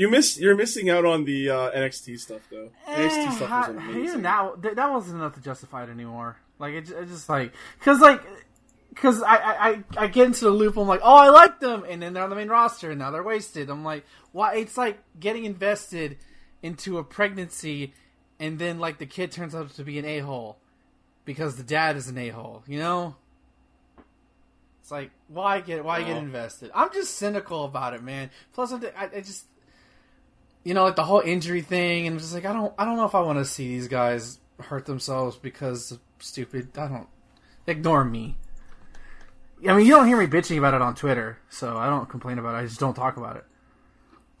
You miss you're missing out on the uh, NXT stuff though. NXT stuff was Eh, amazing. even that that wasn't enough to justify it anymore. Like it, it just like because like because I, I I get into the loop. I'm like, oh, I like them, and then they're on the main roster, and now they're wasted. I'm like, why? It's like getting invested into a pregnancy, and then like the kid turns out to be an a hole because the dad is an a hole. You know. It's like why get why get invested? I'm just cynical about it, man. Plus, I'm, I, I just you know, like the whole injury thing, and just like I don't, I don't know if I want to see these guys hurt themselves because stupid. I don't ignore me. I mean, you don't hear me bitching about it on Twitter, so I don't complain about it. I just don't talk about it.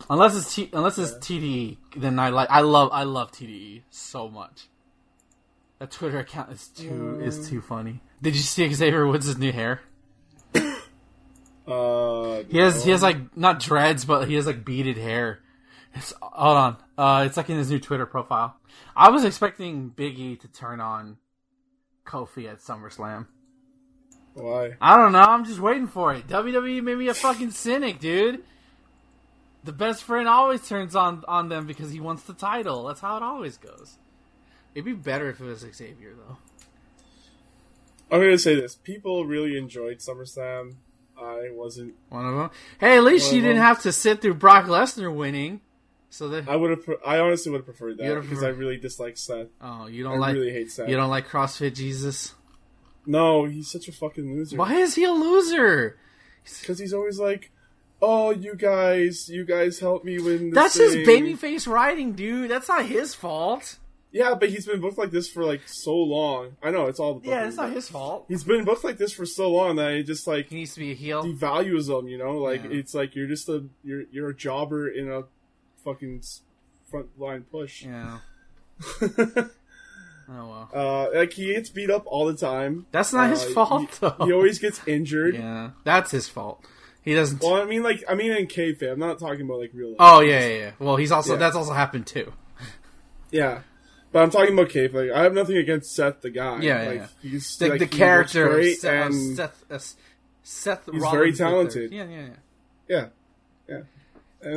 Unless it's T- unless it's TDE, then I like. I love I love TDE so much. That Twitter account is too is too funny. Did you see Xavier Woods' new hair? Uh, He has he has like not dreads, but he has like beaded hair. It's, hold on, uh, it's like in his new Twitter profile. I was expecting Big E to turn on Kofi at SummerSlam. why? I don't know. I'm just waiting for it. WWE made me a fucking cynic, dude. The best friend always turns on on them because he wants the title. That's how it always goes. It'd be better if it was Xavier though. I'm gonna say this: people really enjoyed SummerSlam. I wasn't. One of them. Hey, at least you didn't have to sit through Brock Lesnar winning. So that I would have. I honestly would have preferred that because I really dislike Seth. oh, you don't like really hate Seth. you don't like CrossFit Jesus. No, he's such a fucking loser. Why is he a loser? Because he's always like, "Oh, you guys, you guys help me win." This That's his thing." babyface writing, dude. That's not his fault. Yeah, but he's been booked like this for like so long. I know it's all. The Yeah, it's not his fault. He's been booked like this for so long that he just like He needs to be a heel. devalues them. You know, like Yeah. it's like you're just a you're you're a jobber in a fucking front line push. Yeah. Oh well. uh, like he gets beat up all the time. That's not his Uh, fault he- though. He always gets injured. yeah, that's his fault. He doesn't. Well, I mean, like, I mean, in kayfabe, I'm not talking about like real. Life. oh yeah, yeah, yeah. Well, he's also Yeah. that's also happened too. Yeah, but I'm talking about kayfabe. Like, I have nothing against Seth, the guy. Yeah, yeah, like, yeah. He's The, like, the he character of Seth, and Seth, uh, Seth He's Rollins very talented. Yeah, yeah, yeah. yeah, yeah.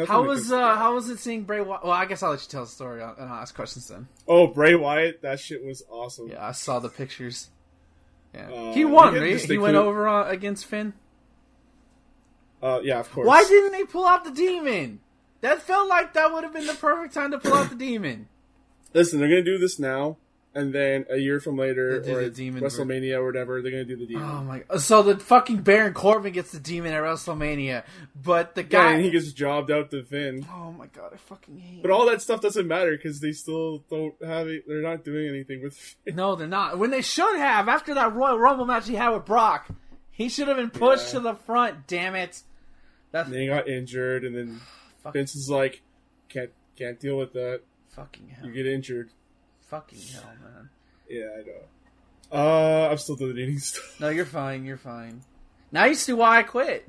How was uh how was it seeing Bray Wyatt? Well, I guess I'll let you tell the story and I'll ask questions then. Oh, Bray Wyatt, that shit was awesome. Yeah, I saw the pictures. Yeah, Uh, he won, he right? He went over uh, against Finn. Uh, yeah, of course. Why didn't they pull out the demon? That felt like that would have been the perfect time to pull out the demon. Listen, they're gonna do this now, and then a year from later, or the demon WrestleMania or whatever, they're gonna do the demon. Oh my! god! So the fucking Baron Corbin gets the demon at WrestleMania, but the yeah, guy. and he gets jobbed out to Finn. oh my god! I fucking hate. But all that stuff doesn't matter because they still don't have it. They're not doing anything with. Finn. No, they're not. When they should have after that Royal Rumble match he had with Brock, he should have been pushed Yeah. to the front. Damn it! That's And then he got injured, and then Vince is like, "Can't can't deal with that. fucking hell. You get injured." Fucking hell, man. Yeah, I know. Uh, I'm still deleting stuff. No, you're fine. You're fine. Now you see why I quit.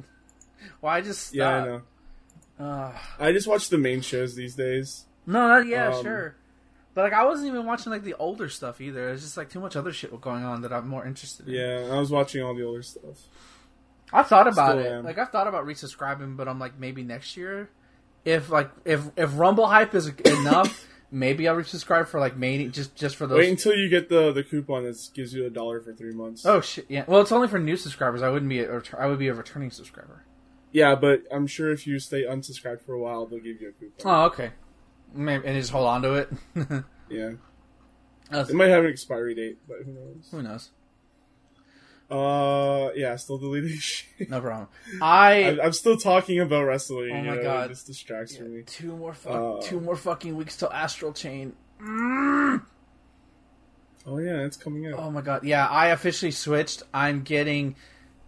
Why I just stopped. Yeah, I know. Ugh. I just watch the main shows these days. No, no, yeah, Um, sure. But like, I wasn't even watching like the older stuff either. It's just like too much other shit going on that I'm more interested in. Yeah, I was watching all the older stuff. I've thought about Still it. am. Like I've thought about resubscribing, but I'm like maybe next year, if like if if Rumble hype is enough, maybe I'll resubscribe for like maybe just just for those. Wait until you get the the coupon that gives you a dollar for three months. oh shit! Yeah. Well, it's only for new subscribers. I wouldn't be. A, I would be a returning subscriber. Yeah, but I'm sure if you stay unsubscribed for a while, they'll give you a coupon. Oh, okay. Maybe and just hold on to it. Yeah, That's- it might have an expiry date, but who knows? who knows? Uh, yeah, still deleting shit. No problem. I I'm still talking about wrestling. Oh my know, God. this distracts from me. two more fuck, Uh, two more fucking weeks till Astral Chain. Oh yeah, it's coming out. Oh my god! Yeah, I officially switched. I'm getting.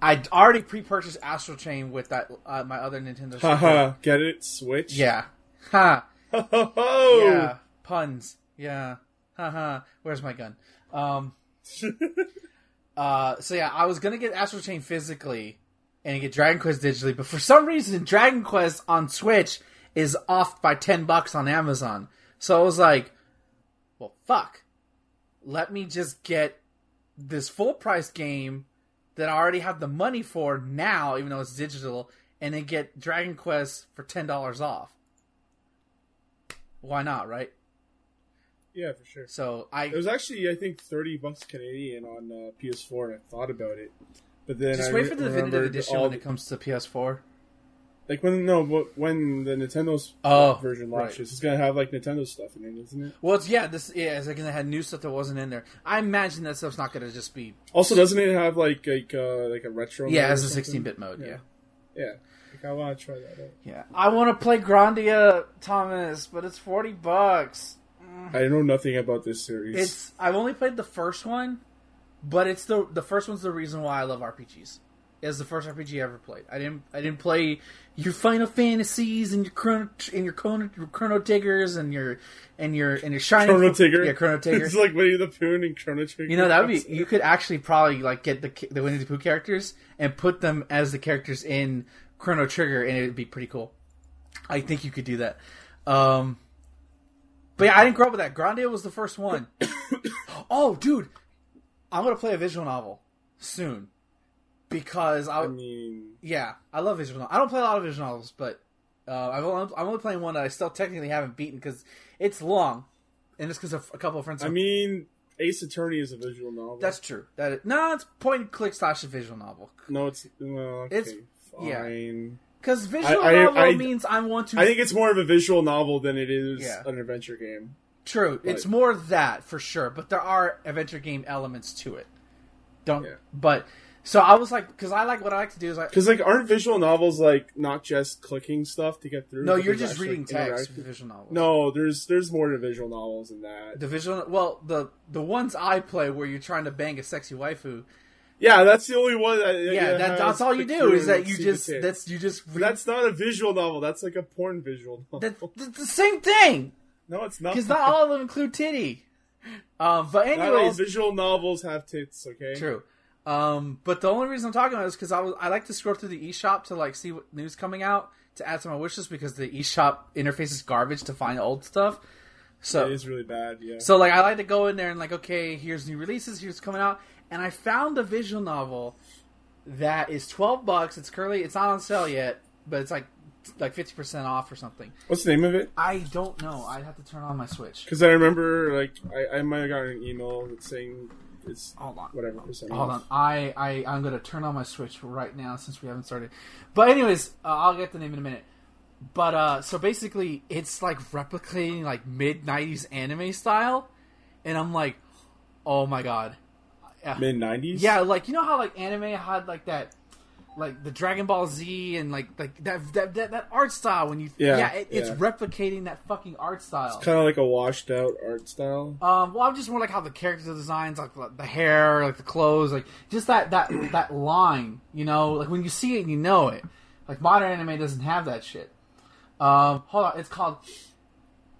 I already pre-purchased Astral Chain with that uh, my other Nintendo. Switch. Haha, get it? Switch. yeah. Ha. Yeah. Puns. Yeah. Haha. Where's my gun? Um. uh. So yeah, I was gonna get Astral Chain physically and get Dragon Quest digitally, but for some reason, Dragon Quest on Switch is off by ten bucks on Amazon. So I was like, well, fuck. Let me just get this full price game that I already have the money for now, even though it's digital, and then get Dragon Quest for ten dollars off. why not, right? Yeah, for sure. So I It was actually, I think, thirty bucks Canadian on uh, PS4, and I thought about it, but then just I wait for the definitive edition when the- it comes to PS4. Like when no, wh- when the Nintendo's Oh, version right. launches, it's gonna have like Nintendo stuff in it, isn't it? Well, it's yeah, this yeah, it's like to have new stuff that wasn't in there. I imagine that stuff's not going to just be Also, doesn't it have like like uh, like a retro? yeah, mode as a 16-bit mode. Yeah. Yeah. Yeah, like, I want to try that out. yeah, I want to play Grandia, Thomas, but it's forty bucks. I know nothing about this series. It's I've only played the first one, but it's the the first one's the reason why I love RPGs. It's the first RPG I ever played. I didn't I didn't play your Final Fantasies and your Chrono and your Chrono, your Chrono Tiggers and your and your and your Shining Chrono Trigger. Yeah, Chrono Trigger. it's like Winnie the Pooh and Chrono Trigger. You know that would be you could actually probably like get the the Winnie the Pooh characters and put them as the characters in Chrono Trigger, and it would be pretty cool. I think you could do that. Um, but yeah, I didn't grow up with that. Grandia was the first one. oh, dude, I'm gonna play a visual novel soon because I, I mean, yeah, I love visual. novels. I don't play a lot of visual novels, but uh, I've only, I'm only playing one that I still technically haven't beaten because it's long, and it's because a couple of friends. I mean, Ace Attorney is a visual novel. That's true. That is, no, it's point and click slash a visual novel. no, it's well, okay, It's- yeah. Because visual I- I- novel I- means I want to. I think it's more of a visual novel than it is Yeah. an adventure game. true. It's more that for sure, but there are adventure game elements to it. Don't. Yeah. But so I was like, because I like what I like to do is like, Because like, aren't visual novels like not just clicking stuff to get through? no, you're just reading text. Visual novels. No, there's there's more to visual novels than that. The visual, well, the the ones I play where you're trying to bang a sexy waifu, Yeah, that's the only one. That, yeah, that, that's all you do is that you just that's you just read, that's not a visual novel. That's like a porn visual novel. that, the same thing no, it's not. because not all of them include titty. Um, but Not all visual novels have tits. Okay. True. Um, but the only reason I'm talking about it is because I was I like to scroll through the eShop to like see what news coming out to add to my wish list because the eShop interface is garbage to find old stuff. So It is really bad. Yeah. so like I like to go in there and like okay here's new releases here's coming out and I found a visual novel that is twelve bucks. It's currently it's not on sale yet, but it's like like fifty percent off or something. What's the name of it? I don't know. I'd have to turn on my Switch. Because I remember, like, I, I might have gotten an email that's saying it's Hold on. whatever percent Hold off. on, I, I I'm gonna turn on my Switch right now since we haven't started. But anyways, uh, I'll get the name in a minute. But uh, so basically, it's like replicating like mid '90s anime style, and I'm like, oh my god, Yeah. Mid nineties. yeah, like you know how like anime had like that, like the Dragon Ball Z and like like that that that, that art style when you Yeah, it, it's replicating that fucking art style. It's kind of like a washed out art style. Um, well, I'm just more like how the character designs, like the, the hair, like the clothes, like just that that that line. You know, like when you see it, you know it. Like modern anime doesn't have that shit. Um, hold on, it's called.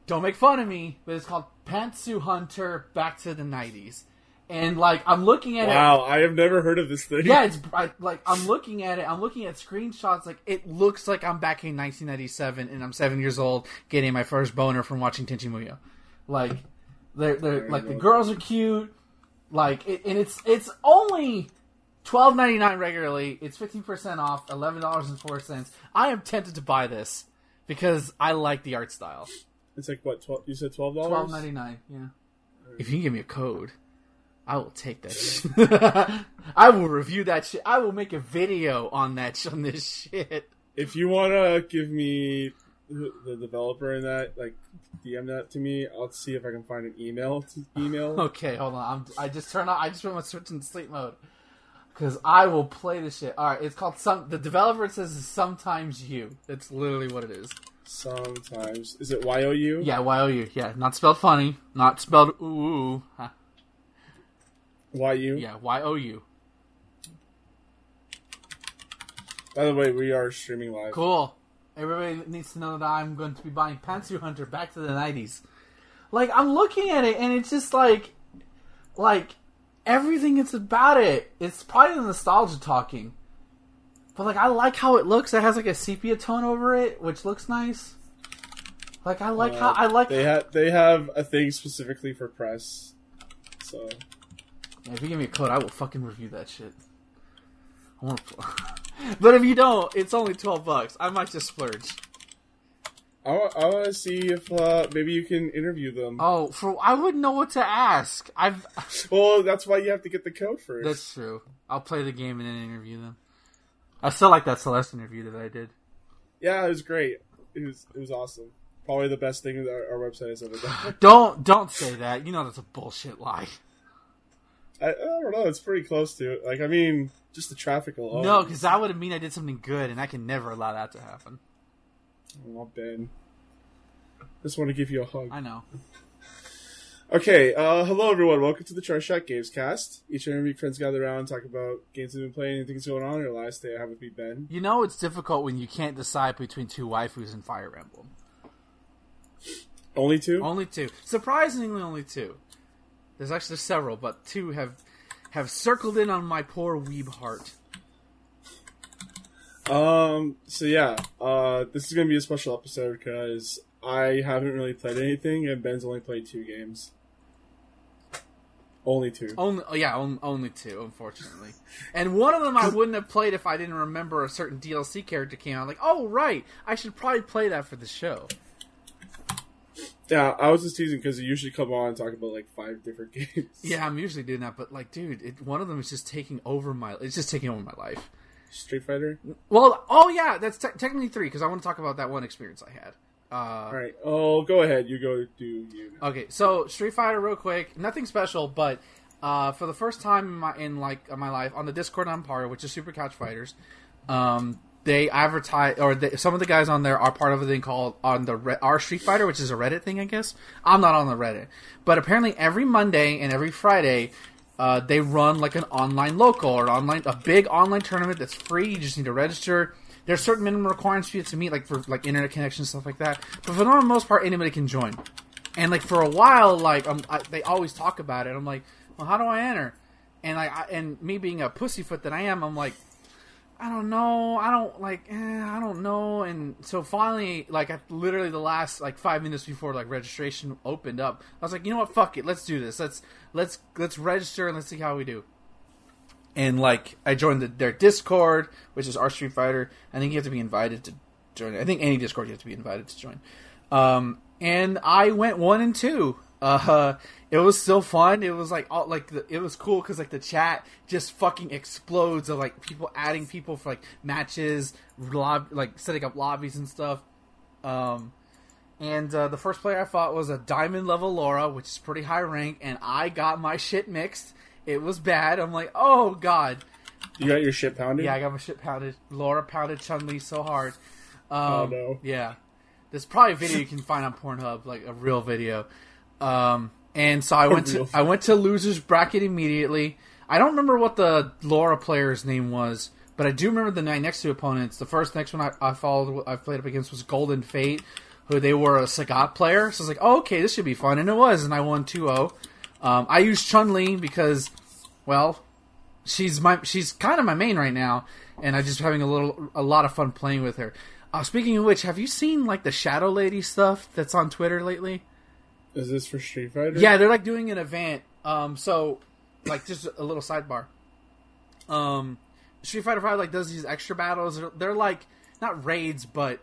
Don't make fun of me, but it's called Pantsu Hunter Back to the '90s, and like I'm looking at it. Wow, I have never heard of this thing. Yeah, it's I, like I'm looking at it. I'm looking at screenshots. Like it looks like I'm back in 1997 and I'm seven years old, getting my first boner from watching Tenchi Muyo. Like, they're, they're like the girls are cute. Like, it, and it's it's only twelve ninety nine regularly. It's fifteen percent off, eleven dollars and four cents. I am tempted to buy this because I like the art style. It's like what? 12, you said twelve dollars. Twelve ninety nine. Yeah. If you can give me a code, I will take that. shit. I will review that shit. I will make a video on that sh- on this shit. If you wanna give me the, developer in that, like DM that to me, I'll see if I can find an email to email. Okay, hold on. I'm, I just turn on. I just put my switch in sleep mode because I will play this shit. All right, it's called some. The developer says sometimes you. That's literally what it is. Sometimes is it Y O U? Yeah, Y O U. Yeah, not spelled funny. Not spelled ooh. ooh. Huh. Y U. Yeah, Y O U. By the way, we are streaming live. Cool. Everybody needs to know that I'm going to be buying Pantsu Hunter back to the 90s. Like, I'm looking at it and it's just like, like, everything it's about it. It's probably the nostalgia talking. But, like, I like how it looks. It has, like, a sepia tone over it, which looks nice. Like, I like how, Uh, I like. They have they have a thing specifically for press. So Yeah, if you give me a code, I will fucking review that shit. I want to. but if you don't, it's only 12 bucks. I might just splurge. I, I want to see if uh, maybe you can interview them. Oh, for I wouldn't know what to ask. I've well, that's why you have to get the code first. that's true. I'll play the game and then interview them. I still like that Celeste interview that I did. Yeah, it was great. It was it was awesome. Probably the best thing that our, our website has ever done. Don't don't say that. You know that's a bullshit lie. I, I don't know. It's pretty close to it. Like, I mean, just the traffic alone. No, because that would mean I did something good, and I can never allow that to happen. Oh, Ben. Just want to give you a hug. I know. Okay, uh, hello everyone. Welcome to the Try Shot Games Cast. Each and every week, friends gather around and talk about games they've been playing and things going on. in Or last day, I have with me Ben. You know it's difficult when you can't decide between two waifus in Fire Emblem. Only two. Only two. Surprisingly, only two. There's actually several, but two have have circled in on my poor weeb heart. Um. So yeah, uh, this is gonna be a special episode because I haven't really played anything, and Ben's only played two games. Only two. Only, oh, yeah, on, only two, unfortunately. And one of them I wouldn't have played if I didn't remember a certain DLC character came out. Like, oh right, I should probably play that for the show. Yeah, I was just teasing because you usually come on and talk about like five different games. Yeah, I'm usually doing that, but like, dude, it, one of them is just taking over my. It's just taking over my life. Street Fighter. Well, oh yeah, that's te- technically three because I want to talk about that one experience I had. Uh, All right. Oh, go ahead. You go do you. now. Okay, so Street Fighter, real quick, nothing special, but uh, for the first time in my in like uh, my life on the Discord I'm part of, which is Super Couch Fighters, um, they advertise or they, some of the guys on there are part of a thing called on the our Street Fighter, which is a Reddit thing, I guess. I'm not on the Reddit, but apparently every Monday and every Friday. Uh, they run like an online local or online a big online tournament that's free. You just need to register. There's certain minimum requirements for you to meet, like for like internet connection stuff like that. But for the most part, anybody can join. And like for a while, like um, I, they always talk about it. I'm like, well, how do I enter? And I, I and me being a pussyfoot that I am, I'm like, I don't know. I don't like. Eh, I don't know. And so finally, like literally the last like five minutes before like registration opened up, I was like, you know what? Fuck it. Let's do this. Let's let's let's register and let's see how we do. And like I joined the, their Discord, which is our Street Fighter. I think you have to be invited to join. I think any Discord you have to be invited to join. Um, and I went one and two. Uh, it was still fun. It was like all like the, it was cool because like the chat just fucking explodes of like people adding people for like matches, lob, like setting up lobbies and stuff. Um, and uh, the first player I fought was a diamond level Laura, which is pretty high rank, and I got my shit mixed. It was bad. I'm like, oh god. You got your shit pounded. Yeah, I got my shit pounded. Laura pounded Chun Li so hard. Um, Oh, no. Yeah, there's probably a video you can find on Pornhub, like a real video. Um, and so I went to I went to losers bracket immediately. I don't remember what the Laura player's name was, but I do remember the night next two opponents. The first next one I, I followed I played up against was Golden Fate, who they were a Sagat player. So I was like, oh, okay, this should be fun, and it was, and I won 2-0. Um, I used Chun Li because, well, she's my she's kind of my main right now, and I'm just having a little a lot of fun playing with her. Uh, speaking of which, have you seen like the Shadow Lady stuff that's on Twitter lately? Is this for Street Fighter? Yeah, they're like doing an event. Um, so like just a little sidebar. Um, Street Fighter Five like does these extra battles. They're, they're like not raids, but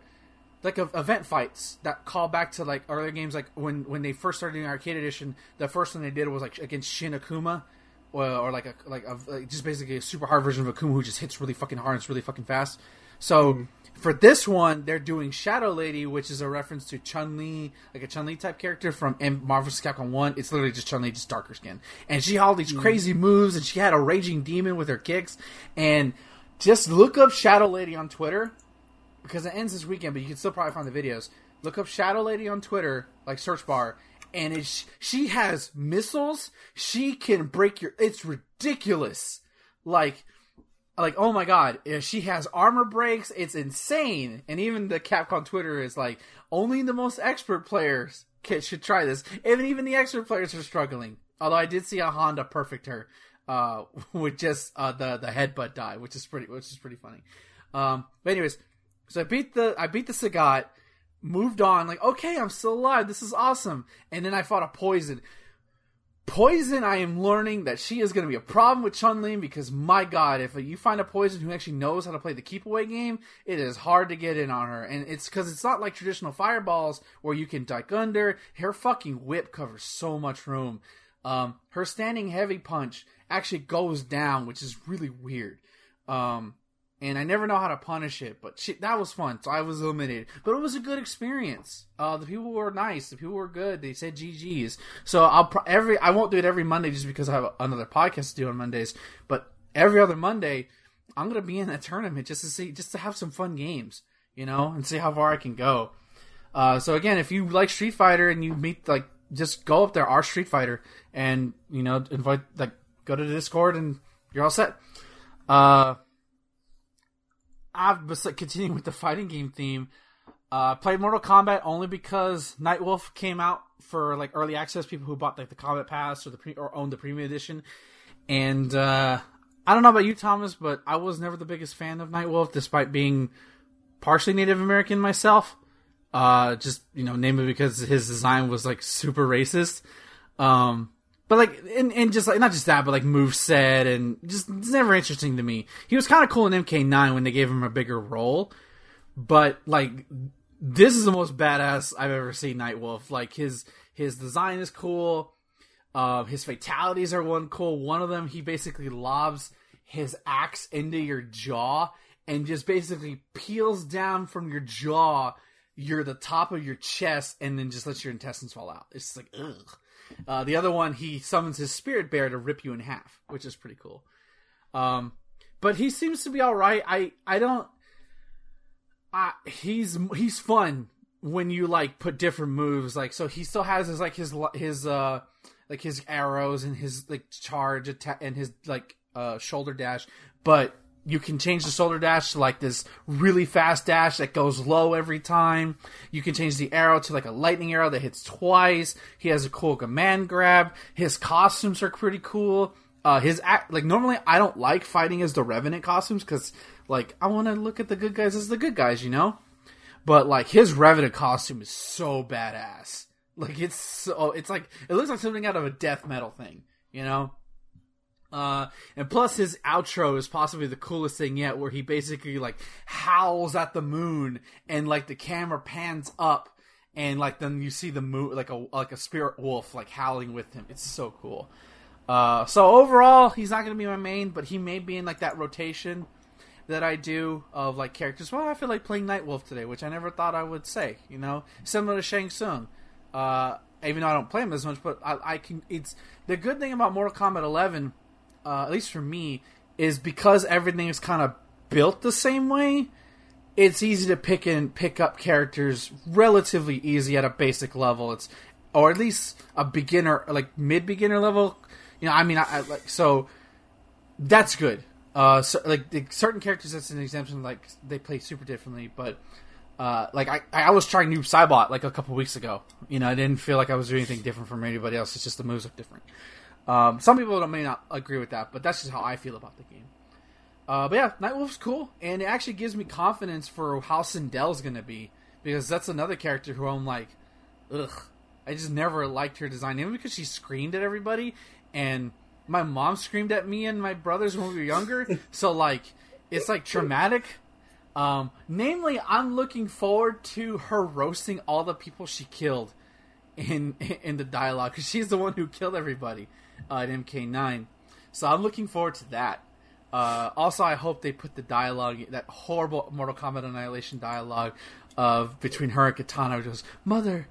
like a, event fights that call back to like earlier games. Like when when they first started doing Arcade Edition, the first one they did was like against Shin Akuma. Or, or like a like a like just basically a super hard version of Akuma who just hits really fucking hard and it's really fucking fast. So for this one, they're doing Shadow Lady, which is a reference to Chun Li, like a Chun Li type character from M- Marvel vs. Capcom One. It's literally just Chun Li, just darker skin, and she had all these mm. crazy moves, and she had a raging demon with her kicks. And just look up Shadow Lady on Twitter because it ends this weekend, but you can still probably find the videos. Look up Shadow Lady on Twitter, like search bar, and it's, she has missiles. She can break your. It's ridiculous. Like like oh my god she has armor breaks. It's insane. And even the capcom twitter is like only the most expert players can, should try this. And even the expert players are struggling. Although i did see a honda perfect her uh with just uh the the headbutt die which is pretty which is pretty funny. Um but anyways so i beat the i beat the sagat moved on like okay i'm still alive. This is awesome. And then i fought a poison Poison, I am learning that she is going to be a problem with Chun Li because my god, if you find a Poison who actually knows how to play the keep away game, it is hard to get in on her. And it's because it's not like traditional fireballs where you can duck under. Her fucking whip covers so much room. Um, her standing heavy punch actually goes down, which is really weird. Um, and I never know how to punish it. But that was fun, so I was eliminated. But it was a good experience. Uh, the people were nice. The people were good. They said GGs. So I'll pro- every I won't do it every Monday just because I have another podcast to do on Mondays. But every other Monday, I'm gonna be in that tournament just to see, just to have some fun games, you know, and see how far I can go. Uh, so again, if you like Street Fighter and you meet like, just go up there, our Street Fighter, and you know, invite like go to the Discord and you're all set. Uh, continuing with the fighting game theme. Uh, played Mortal Kombat only because Nightwolf came out for like early access people who bought like the Combat Pass or the pre- or owned the premium edition. And uh, I don't know about you, Thomas, but I was never the biggest fan of Nightwolf, despite being partially Native American myself. Uh, just you know, namely because his design was like super racist. Um, but like, and, and just like not just that, but like move set and just it's never interesting to me. He was kind of cool in MK9 when they gave him a bigger role, but like this is the most badass I've ever seen Nightwolf. Like his his design is cool. Uh, his fatalities are one cool. One of them, he basically lobs his axe into your jaw and just basically peels down from your jaw your the top of your chest and then just lets your intestines fall out. It's like ugh. Uh, the other one, he summons his spirit bear to rip you in half, which is pretty cool. Um, but he seems to be all right. I I don't. I he's he's fun when you like put different moves. Like so, he still has his like his his uh like his arrows and his like charge attack and his like uh shoulder dash, but you can change the shoulder dash to like this really fast dash that goes low every time. You can change the arrow to like a lightning arrow that hits twice. He has a cool command grab. His costumes are pretty cool. Uh, his act like normally I don't like fighting as the Revenant costumes because like I want to look at the good guys as the good guys, you know. But like his Revenant costume is so badass. Like it's so it's like it looks like something out of a death metal thing, you know. Uh, and plus his outro is possibly the coolest thing yet, where he basically like howls at the moon and like the camera pans up and like then you see the moon like a like a spirit wolf like howling with him. It's so cool. Uh, so overall, he's not going to be my main, but he may be in like that rotation that I do of like characters. Well, I feel like playing Nightwolf today, which I never thought I would say. You know, similar to Shang Tsung. Uh, even though I don't play him as much, but I, I can. It's the good thing about Mortal Kombat 11 uh, at least for me, is because everything is kind of built the same way. It's easy to pick and pick up characters relatively easy at a basic level. It's or at least a beginner, like mid beginner level. You know, I mean, I, I like so that's good. Uh, so, like the, certain characters, that's an exemption. Like they play super differently, but uh, like I, I was trying new Cybot like a couple weeks ago. You know, I didn't feel like I was doing anything different from anybody else. It's just the moves look different. Um, some people may not agree with that, but that's just how I feel about the game. Uh, but yeah, Nightwolf's cool, and it actually gives me confidence for how Sindel's gonna be because that's another character who I'm like, ugh, I just never liked her design, even because she screamed at everybody, and my mom screamed at me and my brothers when we were younger, so like it's like traumatic. Um, namely, I'm looking forward to her roasting all the people she killed in in the dialogue because she's the one who killed everybody uh, at MK9. So I'm looking forward to that. Uh, also, I hope they put the dialogue, that horrible Mortal Kombat Annihilation dialogue of between her and Katana, which goes, "Mother,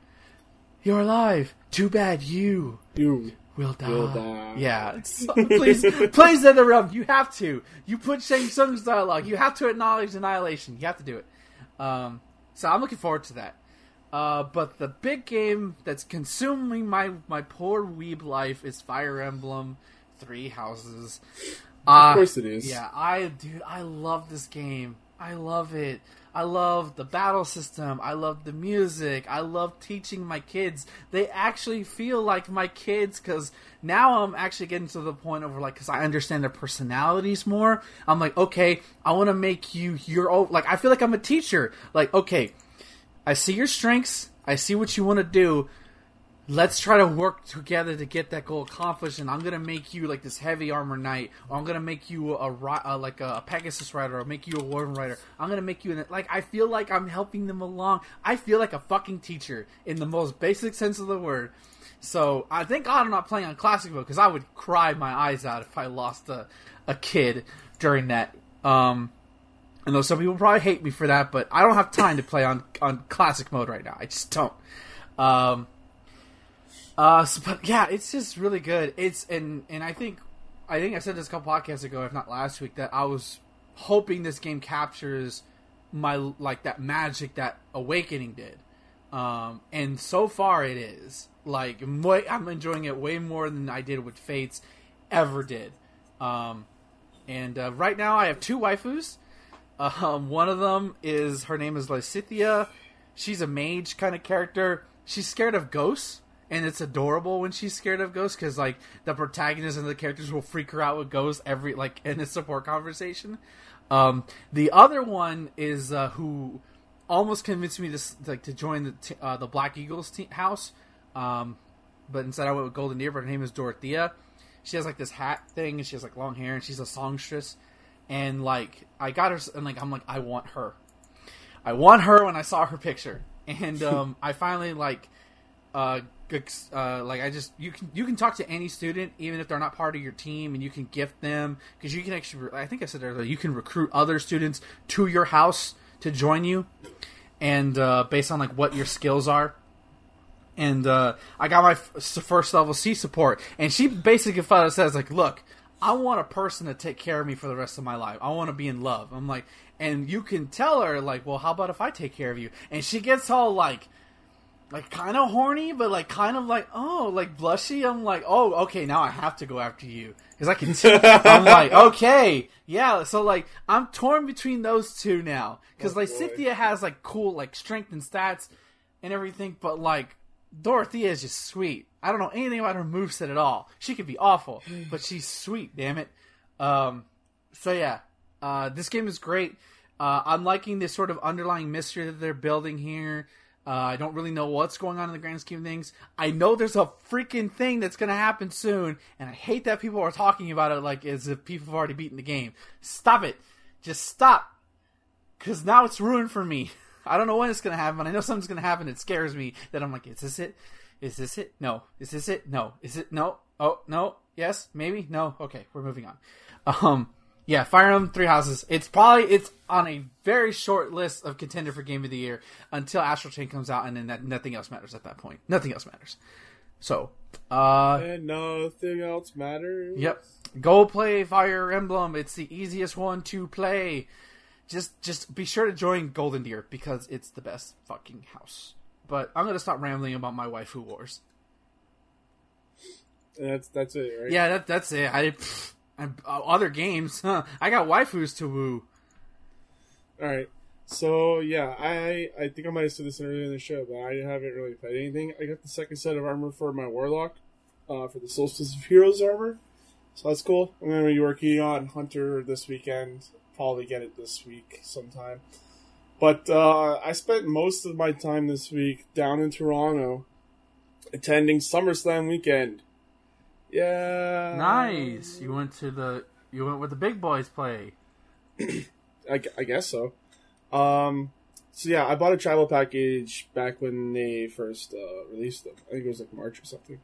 you're alive. Too bad you You will die." will die. Yeah, so, please, please, NetherRealm, you have to. You put Shang Tsung's dialogue. You have to acknowledge Annihilation. You have to do it. Um, so I'm looking forward to that. Uh, but the big game that's consuming my my poor weeb life is Fire Emblem Three Houses. Uh, Of course it is. Yeah, I dude, I love this game. I love it. I love the battle system. I love the music. I love teaching my kids. They actually feel like my kids because now I'm actually getting to the point of like because I understand their personalities more. I'm like, okay, I want to make you your own. Like I feel like I'm a teacher. Like okay, I see your strengths. I see what you want to do. let's try to work together to get that goal accomplished and i'm gonna make you like this heavy armor knight or i'm gonna make you a, a like a pegasus rider or make you a wyvern rider i'm gonna make you an like i feel like i'm helping them along i feel like a fucking teacher in the most basic sense of the word so i thank god i'm not playing on classic mode because i would cry my eyes out if i lost a, a kid during that um I know some people probably hate me for that, but I don't have time to play on on classic mode right now. I just don't. Um, uh, so, but yeah, it's just really good. It's and and I think I think I said this a couple podcasts ago, if not last week, that I was hoping this game captures my like that magic that Awakening did. Um, and so far it is like I'm enjoying it way more than I did with Fates ever did. Um, and uh, right now I have two waifus. Um, one of them is her name is Lysithea. She's a mage kind of character. She's scared of ghosts, and it's adorable when she's scared of ghosts because like the protagonist and the characters will freak her out with ghosts every like in a support conversation. Um, the other one is uh, who almost convinced me to like to join the t- uh, the Black Eagles te- house, um, but instead I went with Golden Deer. But her name is Dorothea. She has like this hat thing, and she has like long hair, and she's a songstress. And like I got her, and like I'm like I want her. I want her when I saw her picture, and um, I finally like uh, uh, like I just you can you can talk to any student even if they're not part of your team and you can gift them because you can actually I think I said earlier you can recruit other students to your house to join you and uh, based on like what your skills are and uh, I got my f- first level C support and she basically says like look I want a person to take care of me for the rest of my life I want to be in love I'm like and you can tell her like well how about if I take care of you and she gets all like like kind of horny, but like kind of like oh, like blushy. I'm like, oh, okay, now I have to go after you because I can. See, I'm like, okay, yeah. So like, I'm torn between those two now because oh, like boy. Cynthia has like cool like strength and stats and everything, but like Dorothea is just sweet. I don't know anything about her moveset at all. She could be awful, but she's sweet. Damn it. Um, so yeah, uh, this game is great. Uh, I'm liking this sort of underlying mystery that they're building here. Uh, I don't really know what's going on in the grand scheme of things. I know there's a freaking thing that's going to happen soon, and I hate that people are talking about it like as if people have already beaten the game. Stop it. Just stop. Because now it's ruined for me. I don't know when it's going to happen. I know something's going to happen. It scares me that I'm like, is this it? Is this it? No. Is this it? No. Is it? No. Oh, no. Yes. Maybe. No. Okay. We're moving on. Um, yeah, Fire Emblem Three Houses. It's probably it's on a very short list of contender for Game of the Year until Astral Chain comes out, and then that, nothing else matters at that point. Nothing else matters. So, uh, and nothing else matters. Yep. Go play Fire Emblem. It's the easiest one to play. Just just be sure to join Golden Deer because it's the best fucking house. But I'm gonna stop rambling about my waifu wars. That's that's it, right? Yeah, that, that's it. I. And uh, other games. Huh? I got waifus to woo. All right. So yeah, I I think I might have said this earlier in the show, but I haven't really played anything. I got the second set of armor for my warlock, uh, for the Solstice of Heroes armor, so that's cool. I'm gonna be working on Hunter this weekend. Probably get it this week sometime. But uh, I spent most of my time this week down in Toronto, attending SummerSlam weekend. Yeah. Nice. You went to the you went where the big boys play. I, I guess so. Um. So yeah, I bought a travel package back when they first uh, released them. I think it was like March or something,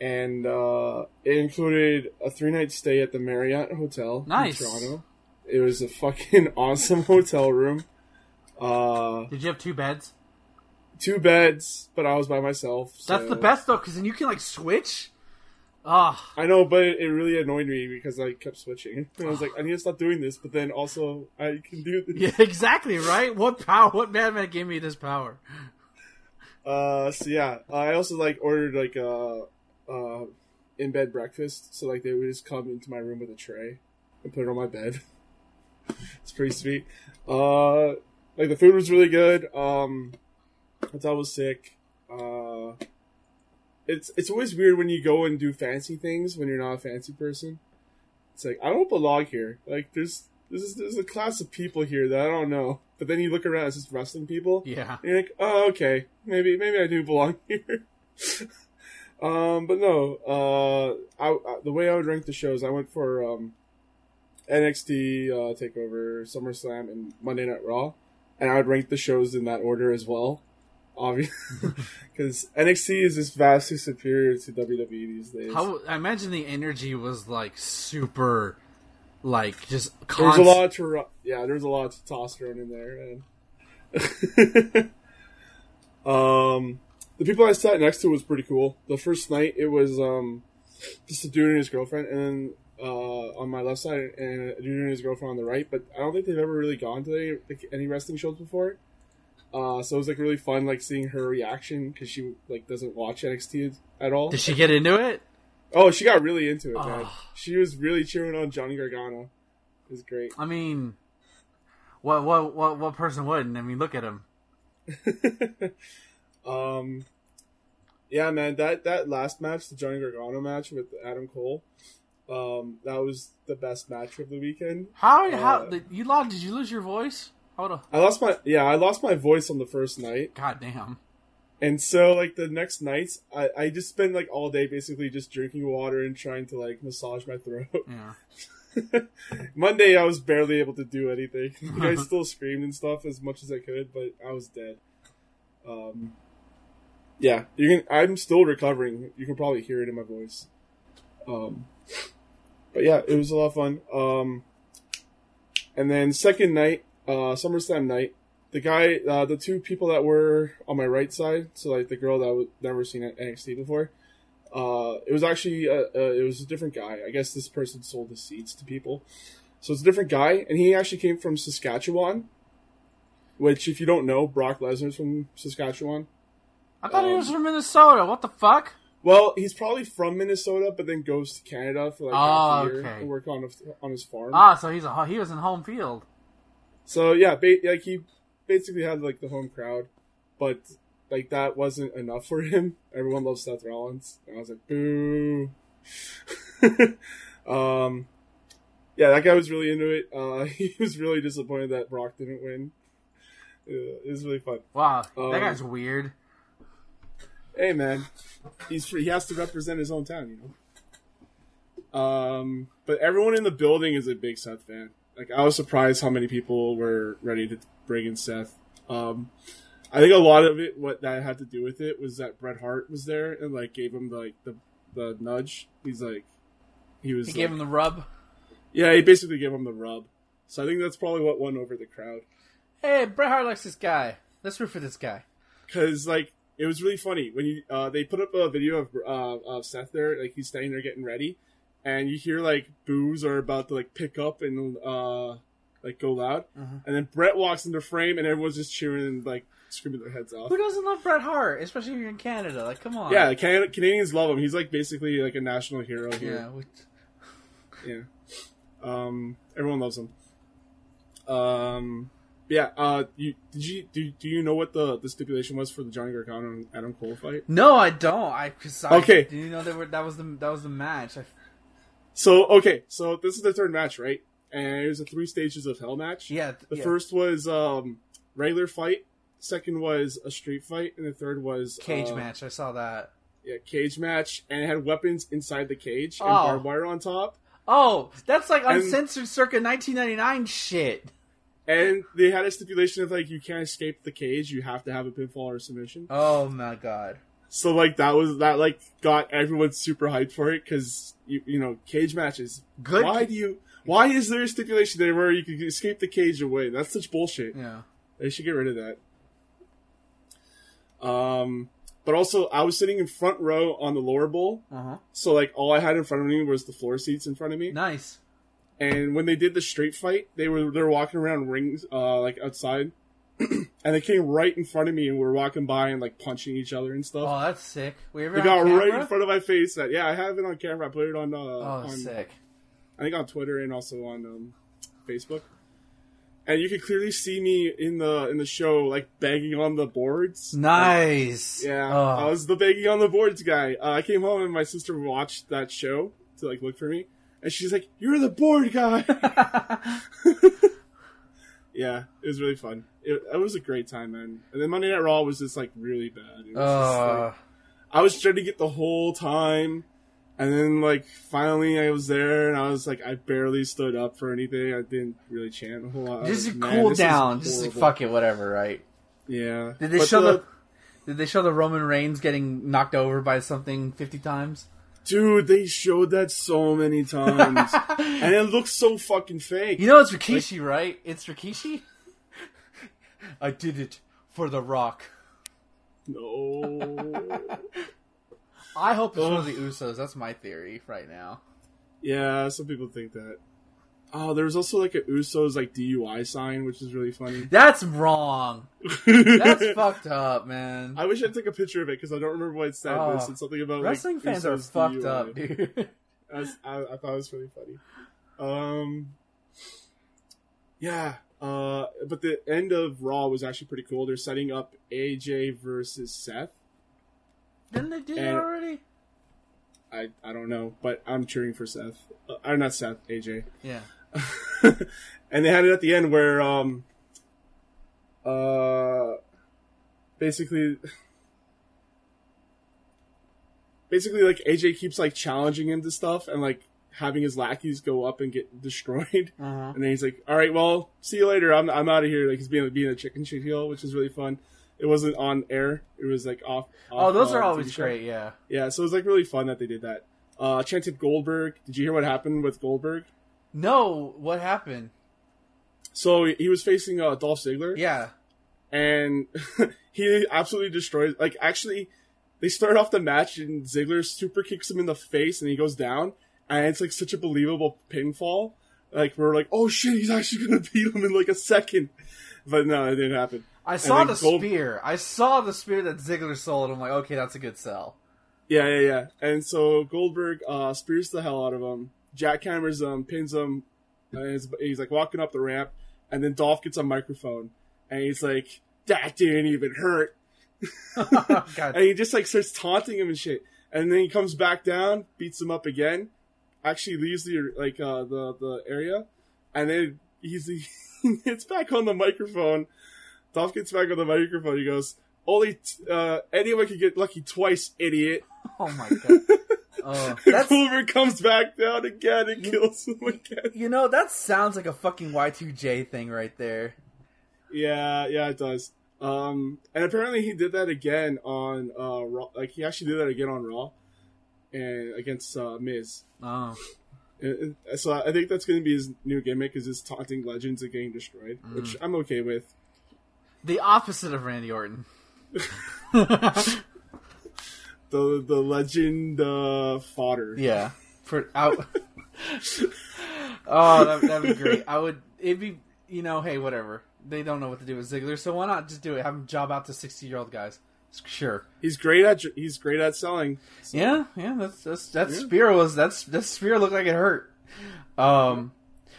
and uh, it included a three night stay at the Marriott Hotel nice. in Toronto. It was a fucking awesome hotel room. Uh, Did you have two beds? Two beds, but I was by myself. So. That's the best though, because then you can like switch. Ah, I know, but it really annoyed me because I kept switching. And I was like, I need to stop doing this, but then also I can do this. Yeah, exactly, right? What power? What madman gave me this power? Uh, so yeah, I also like ordered like a, uh, in bed breakfast. So like they would just come into my room with a tray and put it on my bed. it's pretty sweet. Uh, like the food was really good. Um, hotel was sick. Uh it's it's always weird when you go and do fancy things when you're not a fancy person. It's like I don't belong here. Like there's there's there's a class of people here that I don't know. But then you look around, it's just wrestling people. Yeah. And you're like, oh okay, maybe maybe I do belong here. um, but no, uh, I, I, the way I would rank the shows, I went for um, NXT uh, Takeover, SummerSlam, and Monday Night Raw, and I would rank the shows in that order as well. Obviously, because NXT is just vastly superior to WWE these days. How I imagine the energy was like super, like just. Const- a lot to yeah, there was a lot of testosterone in there, man. um, the people I sat next to was pretty cool. The first night it was um, just a dude and his girlfriend, and then uh, on my left side, and dude and his girlfriend on the right. But I don't think they've ever really gone to any, like, any wrestling shows before. Uh, so it was like really fun, like seeing her reaction because she like doesn't watch NXT at all. Did she get into it? Oh, she got really into it, man. Oh. She was really cheering on Johnny Gargano. It was great. I mean, what what what what person wouldn't? I mean, look at him. um, yeah, man, that that last match, the Johnny Gargano match with Adam Cole, um, that was the best match of the weekend. How Uh, how you lost? Did you lose your voice? Hold on. I lost my yeah, I lost my voice on the first night, God damn. and so like the next nights, I I just spend like all day basically just drinking water and trying to like massage my throat. Yeah. Monday, I was barely able to do anything. Like, I still screamed and stuff as much as I could, but I was dead. Um, yeah, you can. I'm still recovering. You can probably hear it in my voice. Um, but yeah, it was a lot of fun. Um, and then second night, uh, SummerSlam night, the guy, uh, the two people that were on my right side, so like the girl that was never seen at NXT before, uh, it was actually uh, uh, it was a different guy. I guess this person sold the seats to people, so it's a different guy, and he actually came from Saskatchewan. Which, if you don't know, Brock Lesnar's from Saskatchewan. I thought he Um, was from Minnesota. What the fuck? Well, he's probably from Minnesota, but then goes to Canada for like half a year okay. and work on a, on his farm. Ah, so he's a he was in home field. So yeah, ba- like he basically had like the home crowd, but like that wasn't enough for him. Everyone loves Seth Rollins, and I was like, boo. um, yeah, that guy was really into it. Uh, he was really disappointed that Brock didn't win. Uh, it was really fun. Wow, Um, that guy's weird. Hey man, he's free. He has to represent his own town, you know. Um, but everyone in the building is a big Seth fan. Like I was surprised how many people were ready to bring in Seth. Um, I think a lot of it, what that had to do with it, was that Bret Hart was there and like gave him the, like the the nudge. He's like, he was. He like- gave him the rub. yeah, he basically gave him the rub. So I think that's probably what won over the crowd. Hey, Bret Hart likes this guy. Let's root for this guy. because like it was really funny when you uh, they put up a video of uh, of Seth there, like he's standing there getting ready, and you hear like boos are about to like pick up and uh, like go loud, Mhm. and then Bret walks into frame and everyone's just cheering and like screaming their heads off. Who doesn't love Bret Hart, especially if you're in Canada? Like, come on. Yeah, Can- Canadians love him. He's like basically like a national hero Yeah. here. we- Yeah, um, everyone loves him. Um, yeah. Uh, you did you do? Do you know what the the stipulation was for the Johnny Gargano and Adam Cole fight? No, I don't. I cause I Okay. You know that were that was the that was the match. I, So okay, so this is the third match, right? And it was a three stages of hell match. yeah. The yeah. first was um regular fight, second was a street fight, and the third was cage uh, match. I saw that. Yeah, cage match, and it had weapons inside the cage and Oh. barbed wire on top. Oh, that's like And- uncensored circa 1999 shit. And they had a stipulation of like you can't escape the cage; you have to have a pinfall or submission. Oh my god. So like that was that like got everyone super hyped for it because you you know cage matches. Good. Why do you? Why is there a stipulation there where you can escape the cage away? That's such bullshit. Yeah. They should get rid of that. Um, but also, I was sitting in front row on the lower bowl, Uh huh. so like all I had in front of me was the floor seats in front of me. Nice. And when they did the straight fight, they were they were walking around rings, uh, like outside, and they came right in front of me and we were walking by and like punching each other and stuff. Oh, that's sick. We ever they got camera? right in front of my face. That yeah, I have it on camera. I put it on uh, Oh, on sick. I think on Twitter and also on um, Facebook. And you could clearly see me in the in the show, like banging on the boards. Nice. Yeah, Oh. I was the banging on the boards guy. Uh, I came home and my sister watched that show to like look for me, and she's like, "You're the board guy." yeah, it was really fun. It, it was a great time, man. And then Monday Night Raw was just like really bad. It was just, Uh, like- I was trying to get the whole time, and then like finally I was there, and I was like I barely stood up for anything. I didn't really chant a whole lot. Just like, cool this is down. Just like, fuck it, whatever, right? Yeah. Did they But show the, Did they show the Roman Reigns getting knocked over by something fifty times? Dude? They showed that so many times, and it looks so fucking fake. You know it's Rikishi, right? It's Rikishi. I did it for The Rock. no. I hope it's one of the Usos. That's my theory right now. Yeah, some people think that. Oh, there was also like a Usos like DUI sign, which is really funny. That's wrong. That's fucked up, man. I wish I took a picture of it because I don't remember what it said. but Oh. it said something about Wrestling like, fans are Usos fucked DUI. up, dude. I, was- I, I thought it was really funny. Um, yeah. Uh, but the end of Raw was actually pretty cool. They're setting up AJ versus Seth. Didn't they do that And- already? I I don't know, but I'm cheering for Seth. Uh, or not Seth, AJ. Yeah. and they had it at the end where um uh basically basically like AJ keeps like challenging him to stuff and like having his lackeys go up and get destroyed. Uh-huh. and then he's like all right well see you later. I'm I'm out of here. Like he's being being a chicken shit heel which is really fun. It wasn't on air. It was like off, Oh, those uh, are always great. Yeah. yeah so it was like really fun that they did that. Uh chanted Goldberg did you hear what happened with Goldberg No, what happened? So he was facing uh, Dolph Ziggler, Yeah. and he absolutely destroys. Like, actually, they start off the match, and Ziggler super kicks him in the face, and he goes down, and it's like such a believable pinfall. Like we're like, oh shit, he's actually gonna beat him in like a second, but no, it didn't happen. I saw the Gold- spear. I saw the spear that Ziggler sold. I'm like, okay, that's a good sell. Yeah, yeah, yeah. And so Goldberg uh, spears the hell out of him, jackhammers him, pins him, and he's, he's like walking up the ramp, and then Dolph gets a microphone, and he's like, "That didn't even hurt." And he just like starts taunting him and shit. And then he comes back down, beats him up again, actually leaves the like uh, the the area, and then he's he gets back on the microphone. Dolph gets back on the microphone. He goes, "Only t- uh, anyone can get lucky twice, idiot." Oh my god. Oh, that's Goldberg comes back down again and kills him again. you know that sounds like a fucking Y2J thing right there. Yeah, yeah, it does. Um, and apparently he did that again on uh, Raw. Like he actually did that again on Raw, and against uh, Miz. Oh. And- and so I think that's going to be his new gimmick is his taunting legends and getting destroyed, which I'm okay with. The opposite of Randy Orton. The the legend uh, fodder. Yeah. For out. oh, that, that'd be great. I would. It'd be. You know, hey, whatever. They don't know what to do with Ziggler, so why not just do it? Have him job out to sixty-year-old guys. Sure. He's great at he's great at selling. So- Yeah, yeah. That's that's that Yeah. spear was that's that spear looked like it hurt. Um.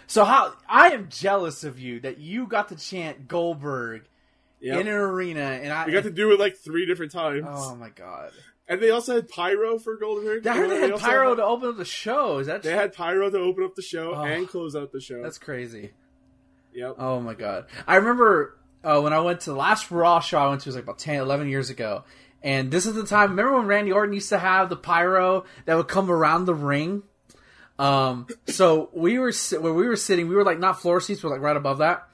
So how I am jealous of you that you got to chant Goldberg Yep. in an arena, and I We got to do it like three different times, Oh my god! And they also had pyro for Goldberg. I heard they had pyro had- to open up the show. Is that They had pyro to open up the show Oh. and close out the show. that's crazy? yep. Oh my god! I remember uh, when I went to the last Raw show I went to was like about 10, 11 years ago, and this is the time. Remember when Randy Orton used to have the pyro that would come around the ring? Um, so we were where we were sitting, we were like not floor seats, we're like right above that.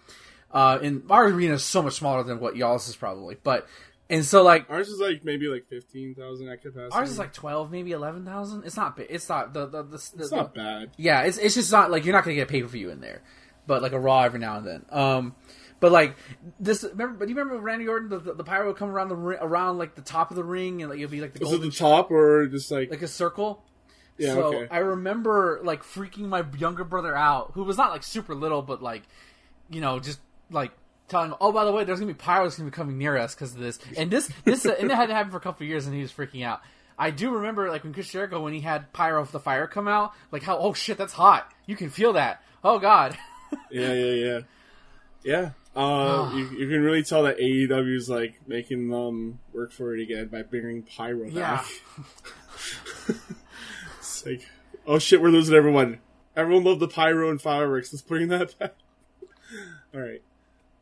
Uh, and our arena is so much smaller than what y'all's is probably, but and so like Ours is like maybe like fifteen thousand at capacity. ours is like twelve, maybe eleven thousand. It's not. It's not the the the, it's the- not bad. yeah, it's it's just not like you're not gonna get a pay per view in there, but like a Raw every now and then. Um, but like this, remember? But you remember Randy Orton? The, the, the pyro would come around the around like the top of the ring, and like it'd be like the Was it the top or just like, like a circle. yeah? so okay. I remember like freaking my younger brother out, who was not like super little, but like you know just like telling him, oh by the way, there's gonna be pyro that's gonna be coming near us because of this, and this this uh, and it hadn't happened for a couple of years, and he was freaking out. I do remember like when Chris Jericho when he had pyro of the fire come out, like how oh shit that's hot, you can feel that. Oh god. yeah, yeah, yeah, yeah. Uh, you, you can really tell that AEW is like making them work for it again by bringing pyro Yeah. back. it's like, oh shit, we're losing everyone. Everyone loved the pyro and fireworks. Let's bring that back. All right.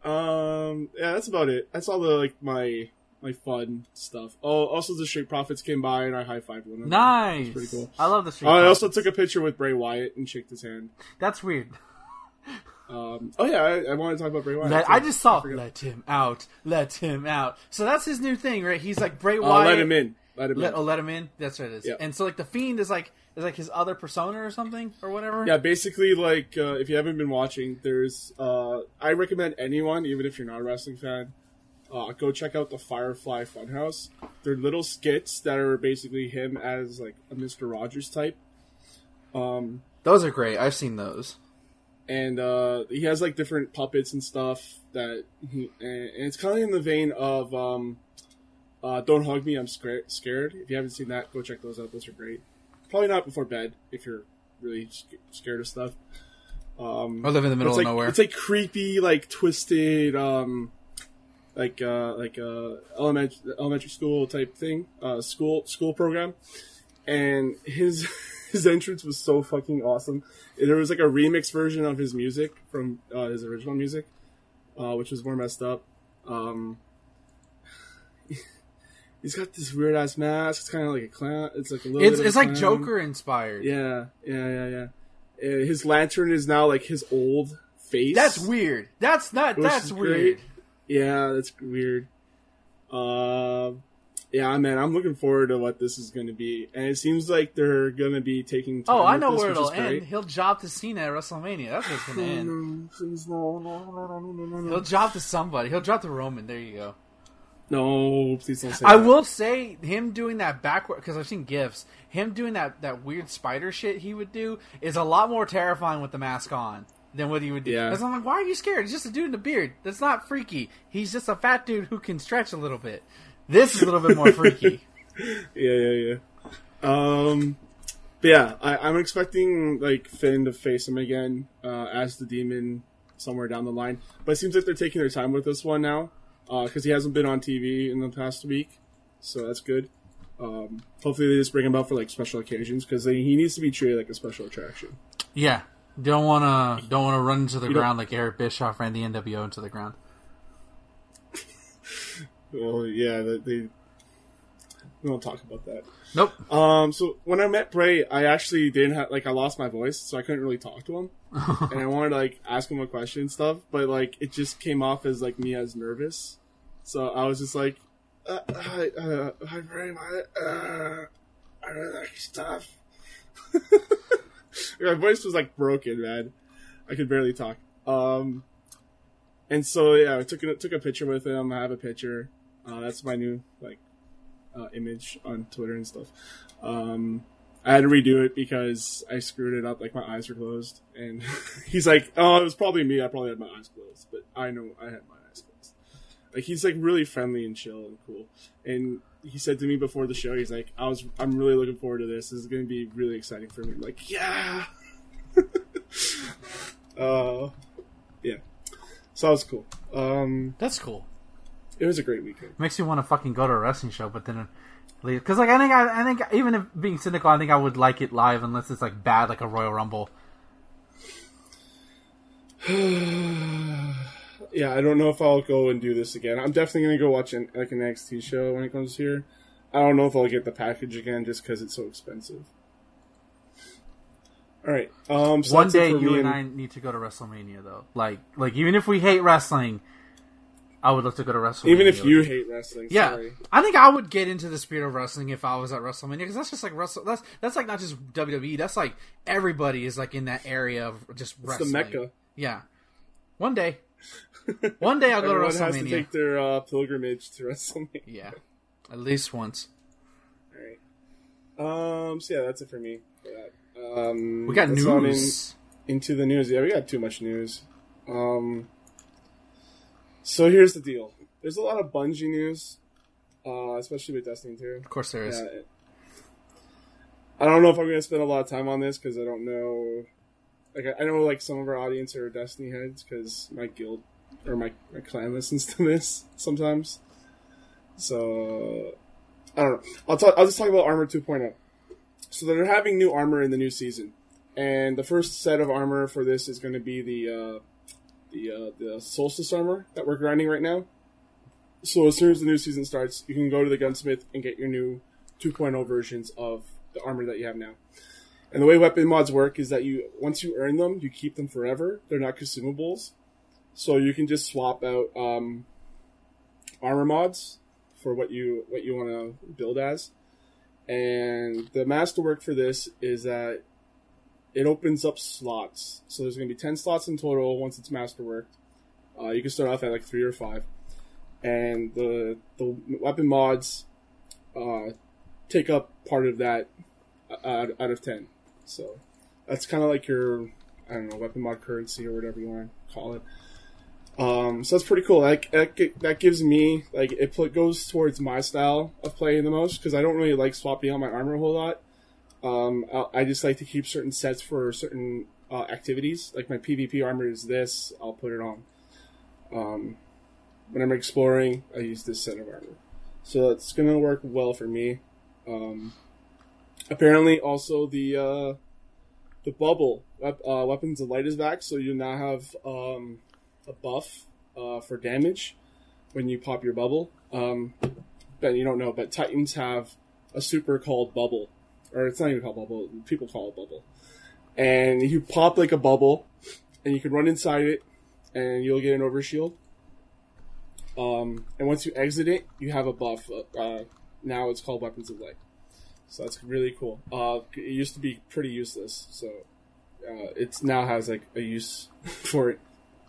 Um. Yeah, that's about it. That's all the like my my fun stuff. Oh, also the Street Profits came by and I high fived one of them. Nice. pretty cool. I love the street. I also took a picture with Bray Wyatt and shook his hand. That's weird. Um, oh yeah, I, I want to talk about Bray Wyatt. Let. I just saw. forgot. Let him out. Let him out. So that's his new thing, right? He's like Bray Uh, Wyatt. let him in. Let him Let, in. oh, let him in. That's what it is. Yeah. And so like the fiend is like is like his other persona or something or whatever. Yeah, basically, like uh, if you haven't been watching, there's uh, I recommend anyone, even if you're not a wrestling fan, uh, go check out the Firefly Funhouse. They're little skits that are basically him as like a Mister Rogers type. Um, Those are great. I've seen those. and uh, he has like different puppets and stuff that he, and and it's kind of in the vein of um, uh, "Don't Hug Me, I'm Scared." Scared. If you haven't seen that, go check those out. Those are great. Probably not before bed if you're really sc- scared of stuff. Um, I live in the middle of like, nowhere. It's like creepy, like twisted, um, like uh, like uh, elementary elementary school type thing, uh, school school program, and his his entrance was so fucking awesome. There was like a remix version of his music from uh, his original music, uh, which was more messed up. Um, he's got this weird ass mask. It's kind of like a clown. It's like a little. it's bit it's like clown. Joker inspired. Yeah, yeah, yeah, yeah. Uh, his lantern is now like his old face. That's weird. That's not. That's weird. great. Yeah, that's weird. Uh, yeah, man, I'm looking forward to what this is going to be, and it seems like they're going to be taking. Time Oh, I know this, where it'll great. end. He'll job to Cena at WrestleMania. That's it's gonna Oh, end. He'll job to somebody. He'll drop to Roman. There you go. No, please don't say I that. will say him doing that backward because I've seen gifs. Him doing that that weird spider shit he would do is a lot more terrifying with the mask on than what he would do. Yeah. Because I'm like, why are you scared? He's just a dude in a beard. That's not freaky. He's just a fat dude who can stretch a little bit. This is a little bit more freaky. Yeah, yeah, yeah. Um, but yeah, I, I'm expecting like Finn to face him again uh, as the demon somewhere down the line. But it seems like they're taking their time with this one now because he hasn't been on TV in the past week, so that's good. Um, hopefully, they just bring him out for like special occasions because he needs to be treated like a special attraction. Yeah. Don't wanna don't wanna run into the You don't- ground like Eric Bischoff ran the NWO into the ground. Well, yeah, they, they we won't talk about that. Nope. Um, so when I met Bray, I actually didn't have like I lost my voice, so I couldn't really talk to him, and I wanted to like ask him a question and stuff, but like it just came off as like me as nervous, so I was just like, uh, "Hi, uh, hi Bray, my, uh, I really like your stuff." my voice was like broken, man. I could barely talk. Um, and so yeah, I took a, took a picture with him. I have a picture. Uh, that's my new like uh, image on Twitter and stuff. Um, I had to redo it because I screwed it up. Like my eyes were closed, and he's like, "Oh, it was probably me. I probably had my eyes closed, but I know I had my eyes closed." Like he's like really friendly and chill and cool. And he said to me before the show, he's like, "I was, I'm really looking forward to this. This is going to be really exciting for me." I'm like, yeah. uh, yeah. So that was cool. Um, That's cool. It was a great weekend. Makes you want to fucking go to a wrestling show, but then leave. Because like I think I, I think even if being cynical, I think I would like it live unless it's like bad, like a Royal Rumble. yeah, I don't know if I'll go and do this again. I'm definitely gonna go watch an, like an NXT show when it comes here. I don't know if I'll get the package again just because it's so expensive. All right. Um, so One day you me and I need to go to WrestleMania though. Like like even if we hate wrestling, I would love to go to WrestleMania. even if you hate wrestling. Yeah, Sorry. I think I would get into the spirit of wrestling if I was at WrestleMania because that's just like wrestle. That's that's like not just WWE. That's like everybody is like in that area of just It's the mecca. Yeah, one day, one day I'll go to has to WrestleMania. take their uh, pilgrimage to WrestleMania. Yeah, at least once. All right. Um. So yeah, that's it for me. For that. Um, We got news. in- into the news. Yeah, we got too much news. Um. So here's the deal. There's a lot of Bungie news, uh, especially with Destiny 2. Of course, there is. Yeah, it- I don't know if I'm going to spend a lot of time on this because I don't know. Like I, I know, like some of our audience are Destiny heads because my guild or my, my clan listens to this sometimes. So I don't know. I'll talk. I'll just talk about Armor 2.0. So they're having new armor in the new season, and the first set of armor for this is going to be the uh, the uh, the Solstice armor that we're grinding right now. so as soon as the new season starts, you can go to the gunsmith and get your new 2.0 versions of the armor that you have now. And the way weapon mods work is that you once you earn them, you keep them forever. They're not consumables, so you can just swap out um, armor mods for what you what you want to build as. And the masterwork for this is that it opens up slots. So there's going to be 10 slots in total once it's masterworked. Uh, you can start off at like three or five. And the, the weapon mods uh, take up part of that out, out of 10. So that's kind of like your, I don't know, weapon mod currency or whatever you want to call it. Um, so that's pretty cool. That, that, that gives me, like, it goes towards my style of playing the most because I don't really like swapping out my armor a whole lot. Um, I, just like to keep certain sets for certain uh, activities. Like my PvP armor is this, I'll put it on. Um, when I'm exploring, I use this set of armor. So it's going to work well for me. Um, apparently, also the uh, the bubble uh, weapons of light is back, so you now have um, a buff uh, for damage when you pop your bubble. Um, ben, you don't know, but Titans have a super called bubble, or it's not even called bubble. People call it bubble, and you pop like a bubble, and you can run inside it, and you'll get an overshield. Um, and once you exit it, you have a buff. Uh, now it's called Weapons of Light. So that's really cool. Uh, it used to be pretty useless, so uh, it now has like a use for it,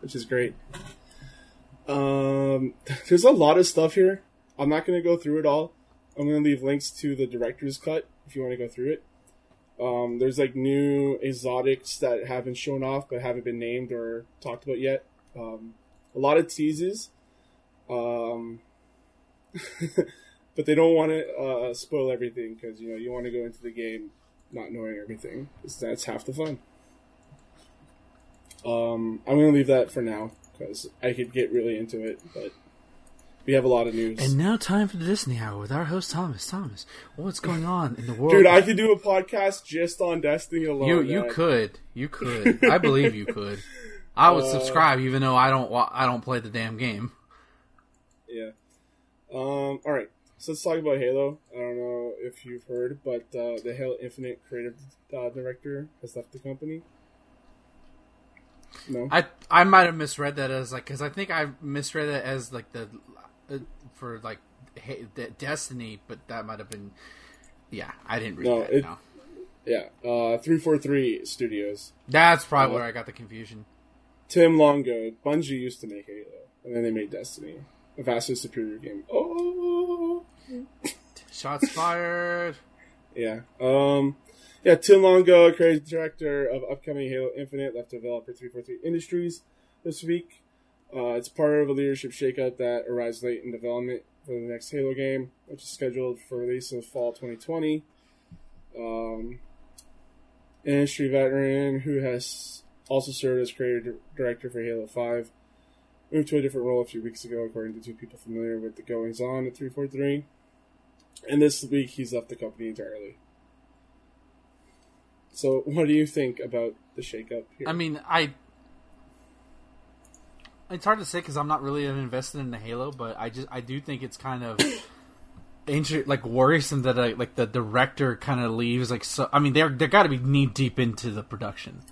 which is great. Um, there's a lot of stuff here. I'm not going to go through it all. I'm going to leave links to the director's cut if you want to go through it. Um, there's like new exotics that haven't shown off but haven't been named or talked about yet. Um, a lot of teases. Um, but they don't want to uh, spoil everything because you know you want to go into the game not knowing everything. That's half the fun. Um, I'm gonna leave that for now because I could get really into it, but we have a lot of news. And now, time for the Destiny Hour with our host Thomas. Thomas, what's going on in the world? Dude, I could do a podcast just on Destiny alone. You you man. could you could I believe you could. I would subscribe even though I don't I don't play the damn game. Yeah. Um. All right. So let's talk about Halo. I don't know if you've heard, but uh, the Halo Infinite creative uh, director has left the company. No. I I might have misread that as like because I think I misread it as like the uh, for like hey, the Destiny, but that might have been yeah I didn't read No, that. it- no, yeah. Uh. Three four three Studios. that's probably where I got the confusion. Tim Longo. Bungie used to make Halo, and then they made Destiny, a vastly superior game. Oh. Shots fired. Yeah. Um. Yeah. Tim Longo, creative director of upcoming Halo Infinite, left developer 343 Industries this week. Uh, it's part of a leadership shakeup that arrives late in development for the next Halo game, which is scheduled for release in fall 2020. Um, industry veteran who has also served as creative director for Halo 5 moved to a different role a few weeks ago, according to two people familiar with the goings on at 343. And this week he's left the company entirely. So, what do you think about the shakeup here? I mean, I. It's hard to say because I'm not really invested in the Halo, but I just I do think it's kind of ancient, like worrisome that uh, like the director kind of leaves. Like, so I mean, they're they got to be knee deep into the production.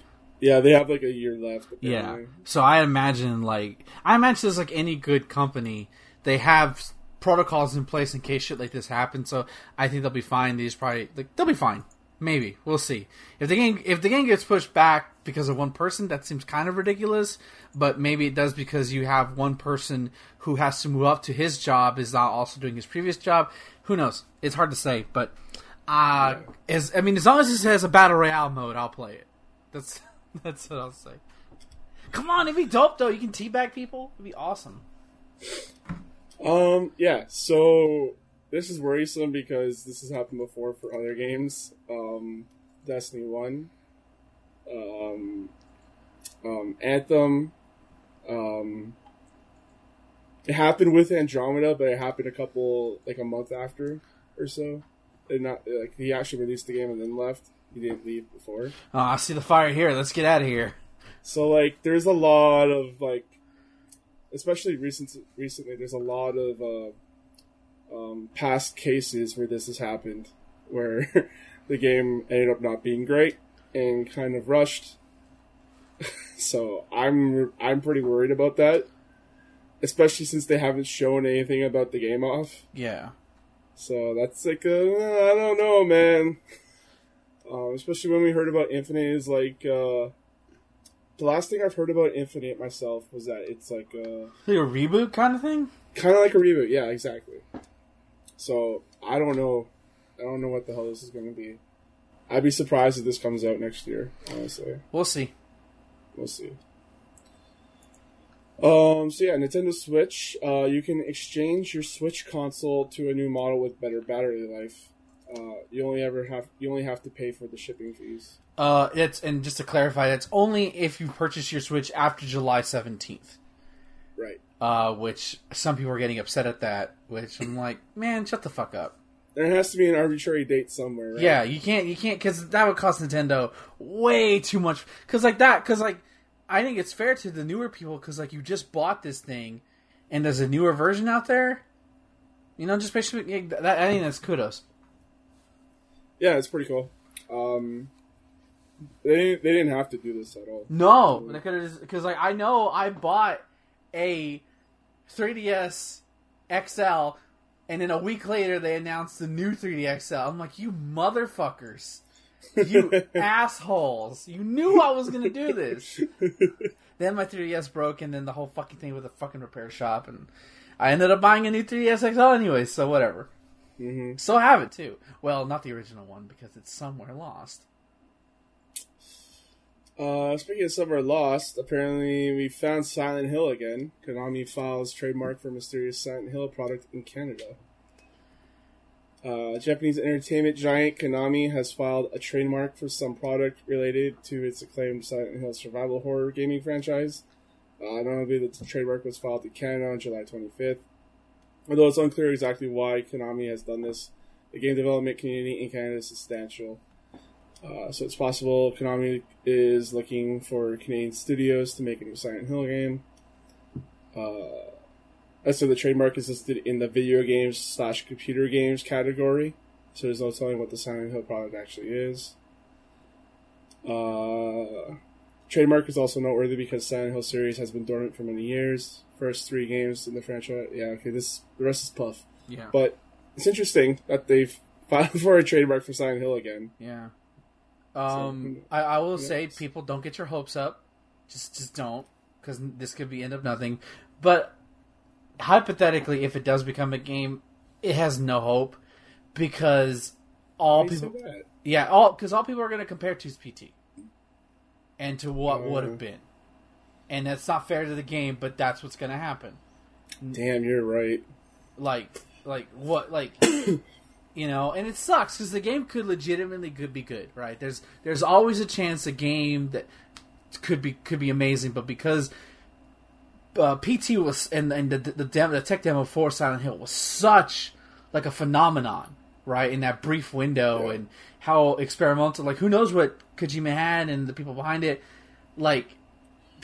yeah, they have like a year left. Yeah. So I imagine like I imagine it's like any good company, they have protocols in place in case shit like this happens. So I think they'll be fine. These probably like they'll be fine. Maybe we'll see if the game if the game gets pushed back because of one person. That seems kind of ridiculous, but maybe it does because you have one person who has to move up to his job is not also doing his previous job. Who knows? It's hard to say, but uh, as I mean, as long as it has a battle royale mode, I'll play it. That's that's what I'll say. Come on, it'd be dope though. You can teabag people. It'd be awesome. Um. Yeah. So this is worrisome because this has happened before for other games. Um, Destiny One, um, um, Anthem. Um, it happened with Andromeda, but it happened a couple like a month after or so. And not like he actually released the game and then left. He didn't leave before. Oh, I see the fire here. Let's get out of here. So like, there's a lot of like, especially recent recently, there's a lot of uh, um, past cases where this has happened, where the game ended up not being great and kind of rushed. so I'm I'm pretty worried about that, especially since they haven't shown anything about the game off. Yeah. So that's like a, I don't know, man. Um, especially when we heard about Infinite is like uh, the last thing I've heard about Infinite myself was that it's like a Like a reboot kind of thing? kind of like a reboot. Yeah, exactly. So I don't know. I don't know what the hell this is going to be. I'd be surprised if this comes out next year. Honestly, We'll see. we'll see. Um. So yeah, Nintendo Switch. Uh, you can exchange your Switch console to a new model with better battery life. Uh, you only ever have you only have to pay for the shipping fees. Uh, it's and just to clarify, that's only if you purchase your Switch after July seventeenth. Right. Uh, which some people are getting upset at that. Which I'm like, man, shut the fuck up. There has to be an arbitrary date somewhere. Right? Yeah, you can't, you can't, because that would cost Nintendo way too much. Because like that, because like I think it's fair to the newer people, because like you just bought this thing, and there's a newer version out there. You know, just basically, yeah, that, I think that's kudos. Yeah, it's pretty cool. Um, they didn't, they didn't have to do this at all. No, because like I know I bought a 3DS XL, and then a week later they announced the new 3D XL. I'm like, you motherfuckers, you assholes! You knew I was gonna do this. Then my 3DS broke, and then the whole fucking thing with the fucking repair shop, and I ended up buying a new 3DS XL anyway. So whatever. hmm So have it too. Well, not the original one because it's somewhere lost. Uh, speaking of somewhere lost, apparently we found Silent Hill again. Konami files trademark for mysterious Silent Hill product in Canada. Uh, Japanese entertainment giant Konami has filed a trademark for some product related to its acclaimed Silent Hill survival horror gaming franchise. Uh, notably, the trademark was filed in Canada on July 25th. Although it's unclear exactly why Konami has done this, the game development community in Canada is substantial. Uh, so it's possible Konami is looking for Canadian studios to make a new Silent Hill game. Uh, so the trademark is listed in the video games slash computer games category. So there's no telling what the Silent Hill product actually is. Uh, trademark is also noteworthy because Silent Hill series has been dormant for many years. First three games in the franchise. Yeah, okay. This the rest is puff. Yeah. But it's interesting that they've filed for a trademark for Silent Hill again. Yeah. Um, I, I will say, people don't get your hopes up. Just, just don't, because this could be end of nothing. But hypothetically, if it does become a game, it has no hope because all people, yeah, all because all people are going to compare to PT and to what would Uh. have been, and that's not fair to the game. But that's what's going to happen. Damn, you're right. like like what like you know and it sucks because the game could legitimately could be good right? There's there's always a chance a game that could be could be amazing but because uh, pt was and and the the, demo, the tech demo for silent hill was such like a phenomenon right? In that brief window Yeah. and how experimental like who knows what kojima had and the people behind it. Like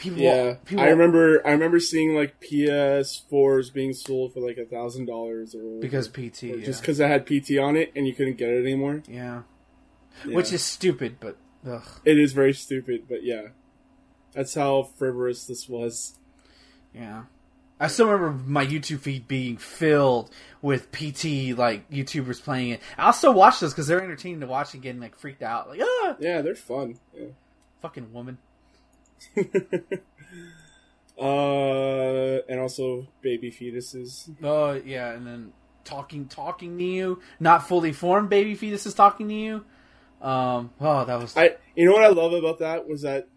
people Yeah, people I remember. I remember seeing like PS4s being sold for like a thousand dollars or because pt Or yeah. just because it had PT on it and you couldn't get it anymore. yeah Yeah. which is stupid but ugh. it is very stupid, but yeah, that's how frivolous this was. Yeah. I still remember my YouTube feed being filled with PT like YouTubers playing it. I'll still watch those because they're entertaining to watch and getting like freaked out, like ah, Yeah, they're fun. Yeah. fucking woman. uh, and also baby fetuses. Oh yeah, and then talking talking to you, not fully formed baby fetuses talking to you. Um, oh, that was I, you know what I love about that was that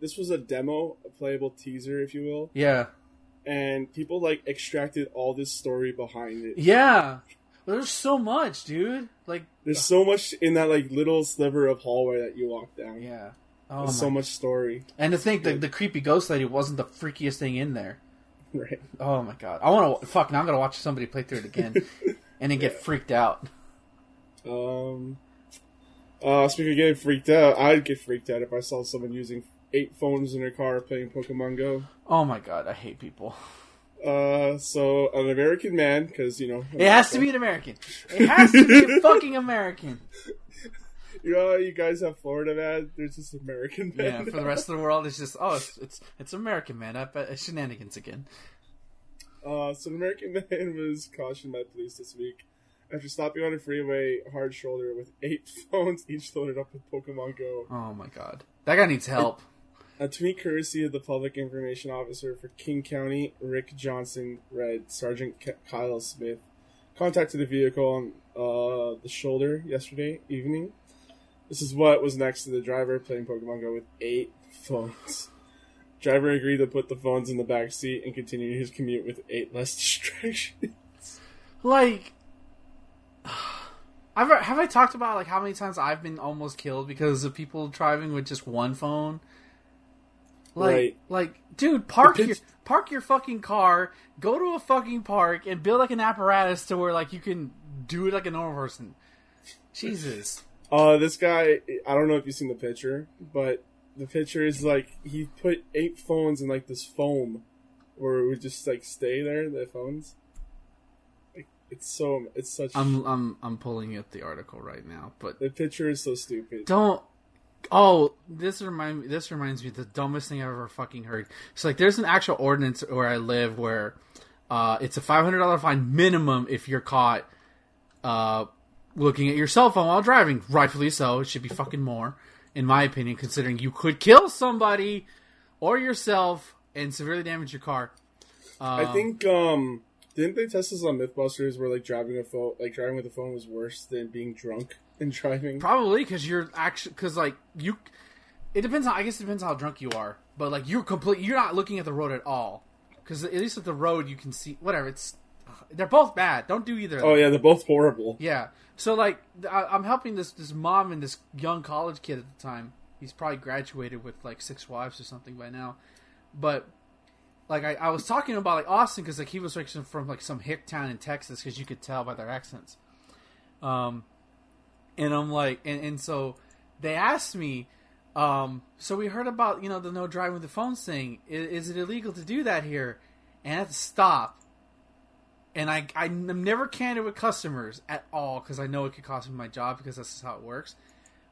this was a demo, a playable teaser, if you will, yeah, and people like extracted all this story behind it. yeah. There's so much, dude. Like, There's so much in that like little sliver of hallway that you walk down. yeah. Oh There's so much story. And to think that the creepy ghost lady wasn't the freakiest thing in there. Right. Oh my god! I want to fuck. Now I'm gonna watch somebody play through it again, and then get freaked out. Um. Uh, speaking of getting freaked out, I'd get freaked out if I saw someone using eight phones in their car playing Pokemon Go. Oh my god! I hate people. Uh, so an American man, because you know It has to be an American. It has to be a fucking American. You know, you guys have Florida man. There's this American man. Yeah, for the rest of the world, it's just oh, it's it's, it's American man. up it's shenanigans again. Uh, so an American man was cautioned by police this week after stopping on a freeway hard shoulder with eight phones, each loaded up with Pokemon Go. Oh my god, that guy needs help. A tweet courtesy of the public information officer for King County, Rick Johnson, read Sergeant K- Kyle Smith contacted the vehicle on uh, the shoulder yesterday evening. This is what was next to the driver playing Pokemon Go with eight phones. Driver agreed to put the phones in the back seat and continue his commute with eight less distractions. Like, I've have I talked about like how many times I've been almost killed because of people driving with just one phone. Like, Right. like, dude, park The your park your fucking car, go to a fucking park, and build like an apparatus to where like you can do it like a normal person. Jesus. Uh, this guy, I don't know if you've seen the picture, but the picture is like he put eight phones in like this foam where it would just like stay there, the phones. Like, it's so, it's such, I'm I'm I'm pulling up the article right now, but the picture is so stupid. don't oh this remind this reminds me of the dumbest thing i've ever fucking heard it's like there's an actual ordinance where i live where uh, it's a $500 fine minimum if you're caught uh, looking at your cell phone while driving rightfully so it should be fucking more in my opinion considering you could kill somebody or yourself and severely damage your car I think, um, didn't they test this on MythBusters where like driving a phone, like driving with a phone was worse than being drunk and driving? Probably because you're actually because like you, it depends. on I guess it depends how drunk you are. But like you're complete. You're not looking at the road at all. Because at least with the road you can see whatever. It's they're both bad. Don't do either. Oh yeah, they're both horrible. Yeah. So like I, I'm helping this this mom and this young college kid at the time. He's probably graduated with like six wives or something by now. But like I, I was talking about like Austin because like he was like from like some hick town in Texas because you could tell by their accents. Um, and I'm like, and, and so they asked me, um, so we heard about you know the no driving with the phones thing. Is, is it illegal to do that here? And I had to stop. And I I'm never candid with customers at all because I know it could cost me my job because that's just how it works.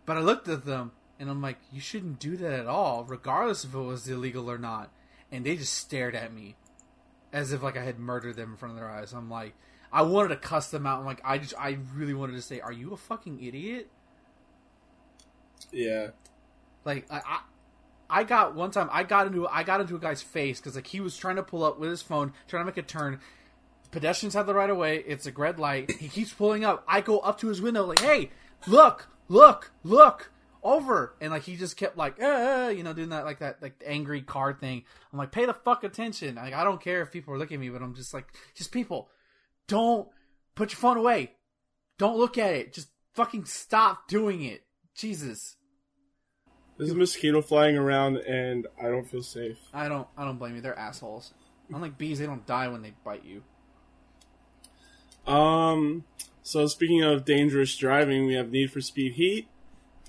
But I looked at them and I'm like, you shouldn't do that at all, regardless if it was illegal or not. And they just stared at me as if like I had murdered them in front of their eyes. I'm like, I wanted to cuss them out. I'm like, I just, I really wanted to say, are you a fucking idiot? Yeah. Like I, I, I got one time I got into I got into a guy's face because like he was trying to pull up with his phone, trying to make a turn. Pedestrians have the right of way. It's a red light. He keeps pulling up. I go up to his window like, "Hey, look, look, look over!" And like he just kept like, uh, you know, doing that like that like angry car thing. I'm like, pay the fuck attention. Like I don't care if people are looking at me, but I'm just like, just people, don't put your phone away. Don't look at it. Just fucking stop doing it. Jesus. There's a mosquito flying around and I don't feel safe. I don't. I don't blame you. They're assholes. Unlike bees, they don't die when they bite you. Um, so speaking of dangerous driving, we have Need for Speed Heat.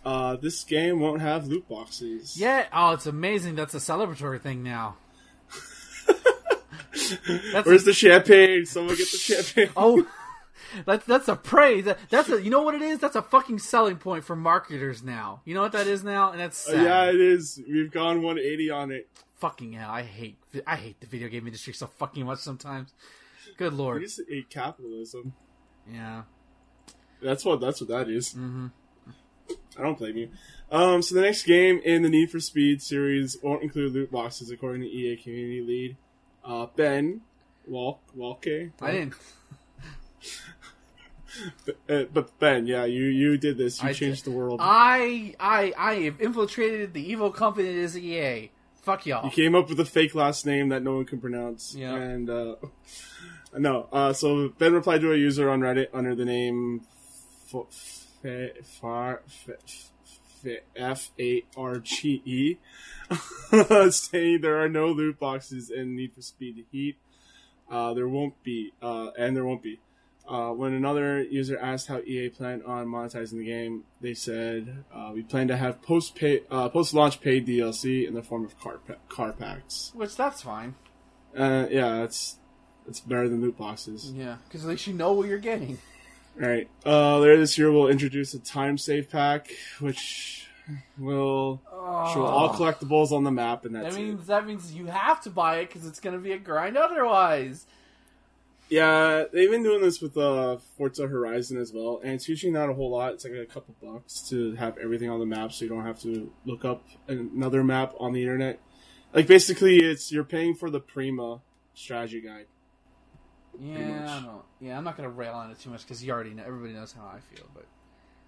Uh, this game won't have loot boxes. Yeah. Oh, it's amazing. That's a celebratory thing now. Where's the champagne? Someone get the champagne. oh, that's that's a praise. That, that's a. You know what it is? That's a fucking selling point for marketers now. You know what that is now, and that's Uh, sad. yeah, it is. We've gone 180 on it. fucking hell. I hate. I hate the video game industry so fucking much sometimes. Good lord. just a capitalism. Yeah. That's what. That's what that is. Mm-hmm. I don't blame you. Um, so the next game in the Need for Speed series won't include loot boxes, according to EA community lead uh, Ben Walk Walke. I didn't. Uh, but Ben, yeah, you you did this. You I changed did. the world. I I I have infiltrated the evil company that is EA. Fuck y'all. You came up with a fake last name that no one can pronounce. Yeah. And uh, no, uh, so Ben replied to a user on Reddit under the name F A R G E, saying there are no loot boxes in Need for Speed Heat. Uh, there won't be, uh, and there won't be. Uh, when another user asked how EA planned on monetizing the game, they said, uh, "We plan to have post pay, uh, post launch paid DLC in the form of car pa- car packs." Which that's fine. Uh, yeah, that's It's better than loot boxes. Yeah, because at least you know what you're getting. All right. Uh, later this year, we'll introduce a time save pack, which will show all collectibles on the map, and that's That it. means that means you have to buy it because it's going to be a grind otherwise. Yeah, they've been doing this with uh, Forza Horizon as well, and it's usually not a whole lot. It's like a couple bucks to have everything on the map, so you don't have to look up another map on the internet. Like basically, it's you're paying for the Prima strategy guide. Yeah. I don't, yeah, I'm not going to rail on it too much because you already know. Everybody knows how I feel, but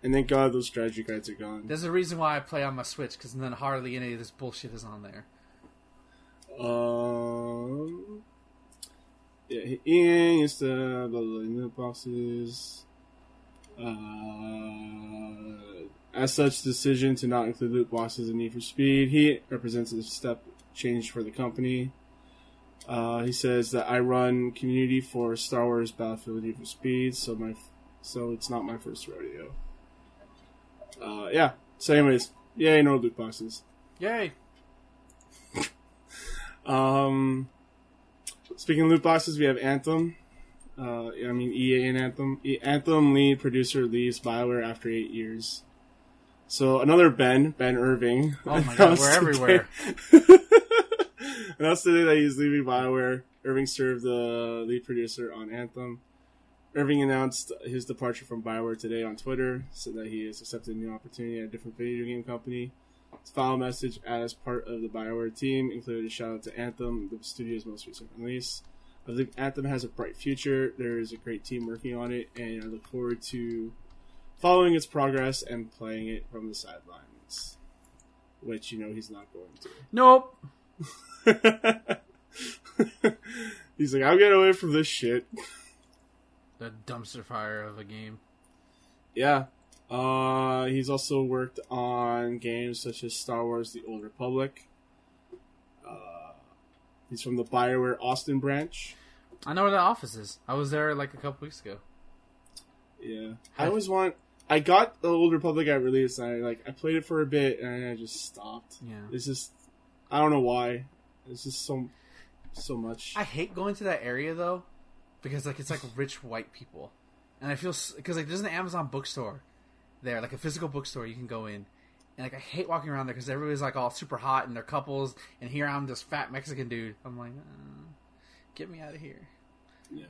And thank God those strategy guides are gone. there's a reason why I play on my Switch because then hardly any of this bullshit is on there. Um, yeah, to blah blah, blah boxes. Uh, as such, decision to not include loot boxes in Need for Speed. Heat represents a step change for the company. Uh, he says that I run community for Star Wars Battlefield Need for Speed, so my so it's not my first rodeo. Uh, yeah. So, anyways, yeah, no loot boxes. Yay! Um, speaking of loot boxes, we have Anthem. Uh, I mean EA and Anthem. E- Anthem lead producer leaves Bioware after eight years. So another Ben, Ben Irving. Oh my God, we're today- announced today that he's leaving Bioware. Irving served the lead producer on Anthem. Irving announced his departure from Bioware today on Twitter, said that he has accepted a new opportunity at a different video game company. His final message as part of the Bioware team included a shout out to Anthem, the studio's most recent release. I think Anthem has a bright future. There is a great team working on it, and I look forward to following its progress and playing it from the sidelines. Which, you know, he's not going to. Nope. he's like, I'm getting away from this shit. The dumpster fire of a game. Yeah. Uh, he's also worked on games such as Star Wars: The Old Republic. Uh, he's from the Bioware Austin branch. I know where the office is. I was there like a couple weeks ago. Yeah, I always want. I got the Old Republic at release, and I like I played it for a bit, and I just stopped. Yeah. It's just, I don't know why. It's just so, so much. I hate going to that area though, because like it's like rich white people, and I feel because like there's an Amazon bookstore there, like a physical bookstore you can go in, and like I hate walking around there because everybody's like all super hot and they're couples, and here I'm this fat Mexican dude. I'm like, uh, get me out of here, yeah.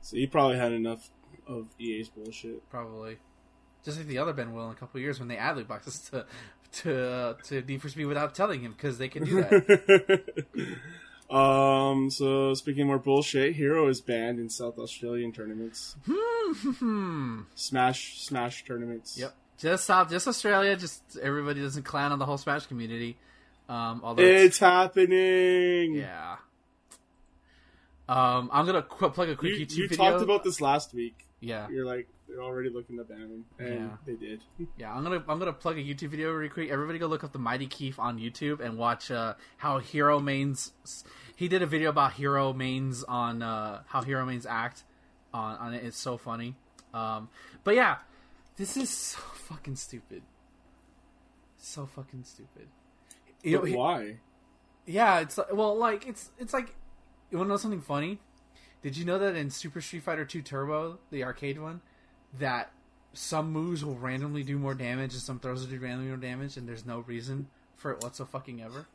So you probably had enough of EA's bullshit. probably. Just like the other Ben will in a couple of years when they add loot boxes to to uh, to Need for Speed without telling him because they can do that. um. So speaking more bullshit, Hero is banned in South Australian tournaments. hmm. Smash, Smash tournaments. Yep. Just South, just Australia. Just everybody doesn't clown on the whole Smash community. Um, although it's- It's happening. Yeah. Um, I'm gonna qu- plug a quick You, YouTube you video. talked about this last week. Yeah, You're like they're already looking to ban him, and Yeah. they did. yeah. I'm gonna I'm gonna plug a YouTube video really quick. Everybody go look up the Mighty Keef on YouTube and watch uh, how Hero Mains. He did a video about Hero Mains on uh, how Hero Mains act on on it. It's so funny. Um, but yeah, this is so fucking stupid. So fucking stupid. You know, But he- why? Yeah, it's well, like it's it's like you want to know something funny? Did you know that in Super Street Fighter 2 Turbo, the arcade one, that some moves will randomly do more damage and some throws will do randomly more damage, and there's no reason for it whatsoever fucking ever.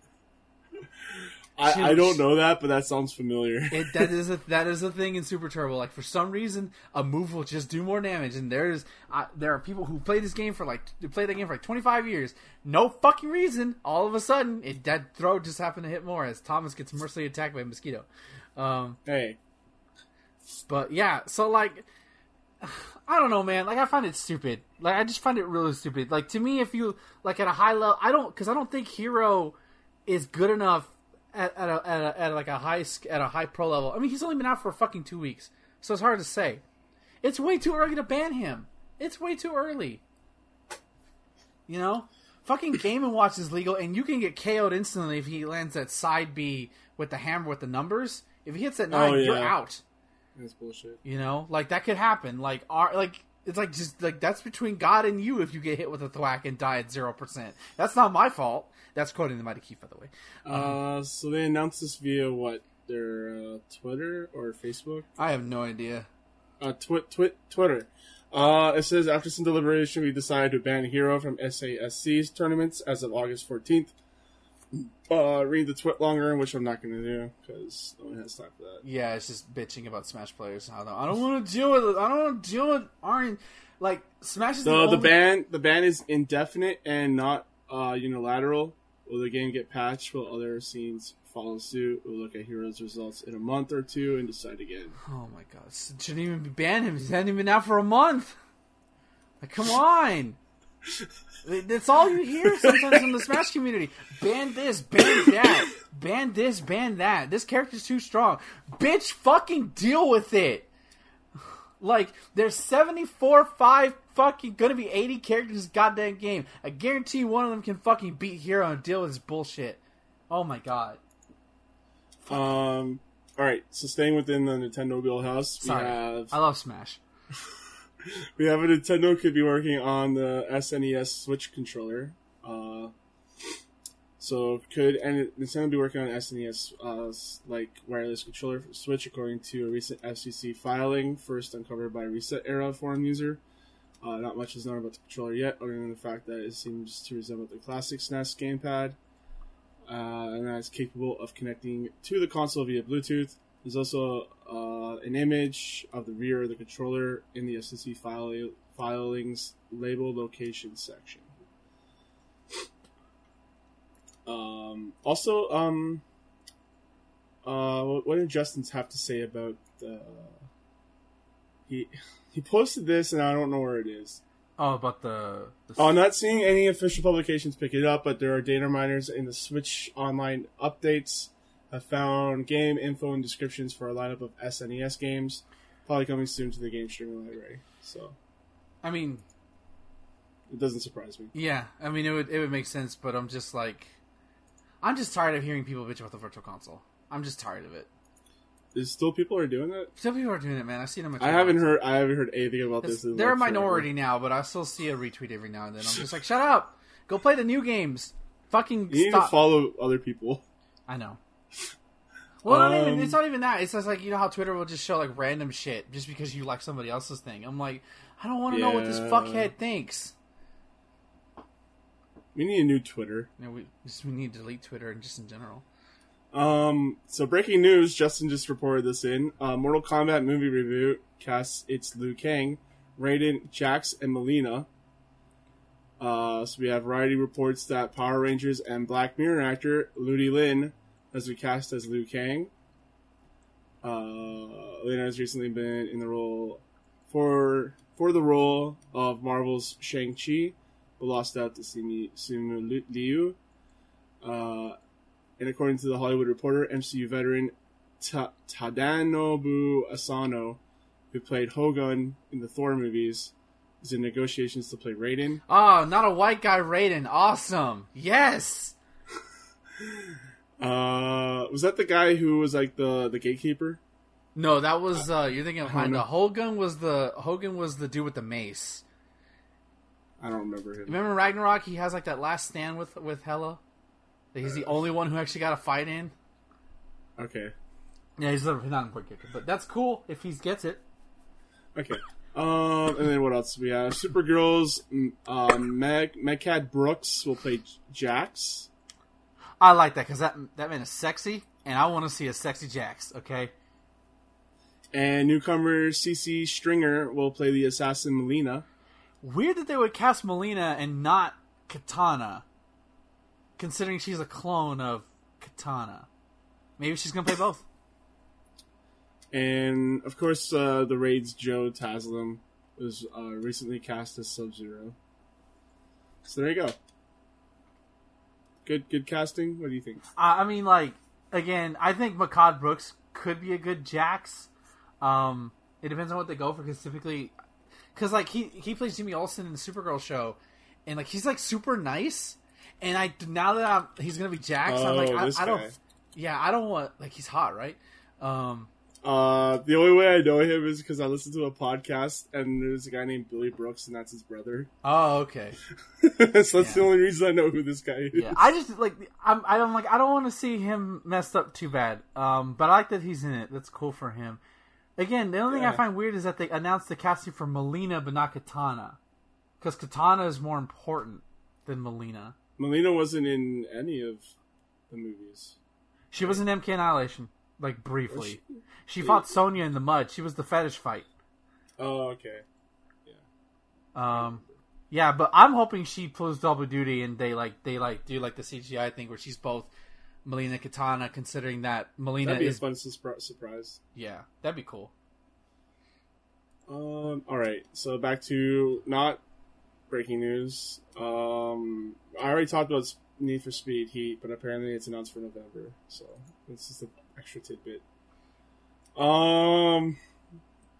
I, I don't know that, but that sounds familiar. It, that is a that is a thing in Super Turbo. Like for some reason, a move will just do more damage, and there's uh, there are people who play this game for like play that game for like 25 years. No fucking reason. All of a sudden, it that throw just happened to hit more as Thomas gets mercilessly attacked by a mosquito. Um, hey, but yeah, so like, I don't know, man. Like, I find it stupid. Like, I just find it really stupid. Like, to me, if you like at a high level, I don't because I don't think Hero is good enough at, at, a, at, a, at like a high at a high pro level. I mean, he's only been out for fucking two weeks, so it's hard to say. It's way too early to ban him. It's way too early. You know, fucking Game and Watch is legal, and you can get KO'd instantly if he lands that side B with the hammer with the numbers. If he hits that oh, nine, Oh, you're out. That's bullshit. You know, like that could happen. Like, our, like it's like just like that's between God and you if you get hit with a thwack and die at zero percent. That's not my fault. That's quoting the Mighty Keef, by the way. Uh, so they announced this via what their uh, Twitter or Facebook. I have no idea. Uh, twi- twi- Twitter. Uh, it says after some deliberation, we decided to ban Hero from SASC's tournaments as of August 14th. Uh, read the twit longer, which I'm not going to do because no one has time for that. Yeah, it's just bitching about Smash players. I don't. I don't want to deal with it. I don't want to deal with Aren't like Smash is the, The only. the ban the ban is indefinite and not uh, unilateral. Will the game get patched? Will other scenes follow suit? We'll look at Heroes results in a month or two and decide again. Oh my god! Shouldn't even be ban him. He hasn't been out for a month. Like, come on. That's all you hear sometimes in the Smash community. Ban this, ban that, ban this, ban that. This character's too strong. Bitch, fucking deal with it. Like, there's 74, 5, fucking gonna be 80 characters in this goddamn game. I guarantee one of them can fucking beat Hero and deal with this bullshit. Oh my god. Um. All right. So staying within the Nintendo wheelhouse, we Sorry. have I love Smash. We have a Nintendo could be working on the SNES Switch controller. Uh, so could and Nintendo be working on SNES uh, like wireless controller for Switch, according to a recent FCC filing, first uncovered by ResetEra forum user. Uh, not much is known about the controller yet, other than the fact that it seems to resemble the classic SNES gamepad, uh, and that it's capable of connecting to the console via Bluetooth. There's also uh, an image of the rear of the controller in the FCC file, filings label location section. Um, also, um, uh, what, did Justin's have to say about uh, he he posted this and I don't know where it is. Oh, about the. the Oh, I'm not seeing any official publications pick it up, but there are data miners in the Switch Online updates. Have found game info and descriptions for a lineup of SNES games, probably coming soon to the game streaming library. So I mean, it doesn't surprise me. yeah. I mean, it would it would make sense, but I'm just like, I'm just tired of hearing people bitch about the virtual console. I'm just tired of it. There's still people are doing that. Still people are doing it, man. I've seen them. I haven't heard. I haven't heard anything about this. in, They're a like, forever. minority now, but I still see a retweet every now and then. I'm just like, shut up. Go play the new games. Fucking You need stop. to follow other people. I know. Well, not even, Um, it's not even that. It's just like you know how Twitter will just show like random shit just because you like somebody else's thing. I'm like, I don't want to know what this fuckhead thinks. We need a new Twitter. Know, we just we need to delete Twitter and just in general. Um, so breaking news, Justin just reported this in. Uh, Mortal Kombat movie review casts it's Liu Kang, Raiden, Jax, and Melina. Uh, so we have Variety reports that Power Rangers and Black Mirror actor Ludi Lin has we cast as Liu Kang. Uh, Lin has recently been in the role for for the role of Marvel's Shang Chi, but lost out to Simu, Simu Liu. Uh, and according to the Hollywood Reporter, MCU veteran Ta- Tadanobu Asano, who played Hogun in the Thor movies, is in negotiations to play Raiden. Oh, not a white guy Raiden. Awesome. Yes. Uh, was that the guy who was like the the gatekeeper? No, that was uh you're thinking of Honda. Hogun was the Hogun was the dude with the mace. I don't remember him. Remember Ragnarok? He has like that last stand with with Hela. That He's the only one who actually got a fight in. Okay, Yeah, he's not an important character, but that's cool if he gets it. okay. Um, and then what else? We have Supergirl's uh, Meg Mehcad Brooks will play Jax. I like that because that that man is sexy, and I want to see a sexy Jax. Okay, And newcomer Sisi Stringer will play the assassin Melina. weird that they would cast Melina and not Katana, considering she's a clone of Katana. Maybe she's gonna play both. And of course, uh, the Raid's Joe Taslim was uh, recently cast as Sub Zero. So there you go. Good, good casting. What do you think? I I mean, like again, I think Mehcad Brooks could be a good Jax. Um, it depends on what they go for because typically, because like he he plays Jimmy Olsen in the Supergirl show, and like he's like super nice. And I now that I'm, he's gonna be Jax, I'm like Oh, I, I don't. Yeah, I don't want like he's hot, right? Um, Uh, the only way I know him is because I listen to a podcast and there's a guy named Billy Brooks and that's his brother. Oh, okay. so that's Yeah. the only reason I know who this guy is. Yeah, I just like I'm I don't like I don't want to see him messed up too bad. Um, but I like that he's in it. That's cool for him. Again, the only thing I find weird is that they announced the casting for Melina but not Katana, because Katana is more important than Melina. Melina wasn't in any of the movies. She was in MK Annihilation, like briefly. Was She fought Sonya in the mud. She was the fetish fight. Oh, okay. Yeah. Um, yeah, but I'm hoping she pulls double duty and they like they like do like the CGI thing where she's both Melina Katana, considering that Melina That'd be is a fun surpri- surprise. yeah, that'd be cool. Um. All right. So back to not breaking news. Um. I already talked about Need for Speed Heat, but apparently it's announced for November. So this is an extra tidbit. Um.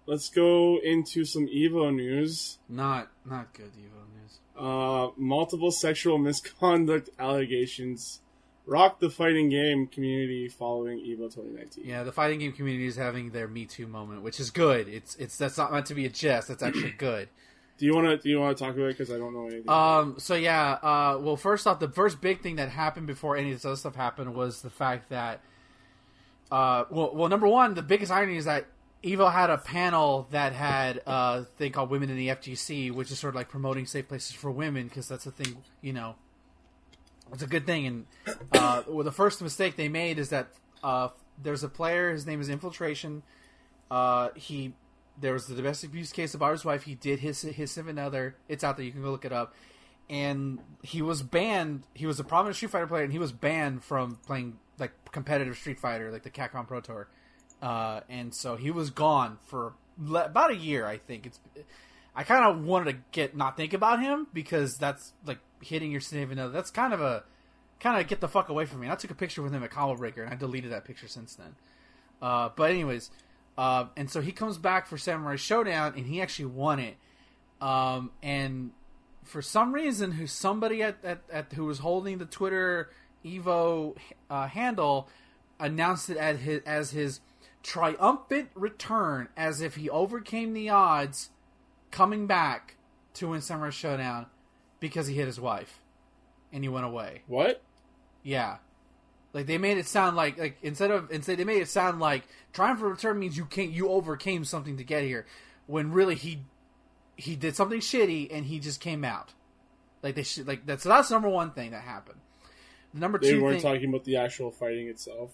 Let's go into some Evo news. Not not good Evo news. Uh, multiple sexual misconduct allegations rocked the fighting game community following Evo 2019. Yeah, the fighting game community is having their Me Too moment, which is good. It's it's that's not meant to be a jest. That's actually good. Do you want to do you want to talk about it because I don't know anything. Um. So yeah. Uh. Well, first off, the first big thing that happened before any of this other stuff happened was the fact that. Uh. Well. Well. Number one, the biggest irony is that Evo had a panel that had uh thing called Women in the FGC, which is sort of like promoting safe places for women because that's a thing. You know. It's a good thing, and uh, well, the first mistake they made is that uh, there's a player. His name is Infiltration. Uh, he there was the domestic abuse case about his wife. He did his his significant other. It's out there. You can go look it up. And he was banned. He was a prominent Street Fighter player, and he was banned from playing like competitive Street Fighter, like the Capcom Pro Tour. Uh, and so he was gone for le- about a year, I think. It's. I kind of wanted to get not think about him because that's like hitting your significant other. That's kind of a kind of get the fuck away from me. And I took a picture with him at Combo Breaker, and I deleted that picture since then. Uh, but anyways, uh, and so he comes back for Samurai Shodown, and he actually won it. Um, and for some reason, who somebody at, at, at who was holding the Twitter Evo uh, handle announced it as his, as his triumphant return, as if he overcame the odds, coming back to win Samurai Shodown because he hit his wife, and he went away. what? Yeah. Like they made it sound like like instead of instead they made it sound like triumphant return means you can't you overcame something to get here, when really he he did something shitty and he just came out. Like they should like that's that's number one thing that happened. The number They two weren't thing, talking about the actual fighting itself.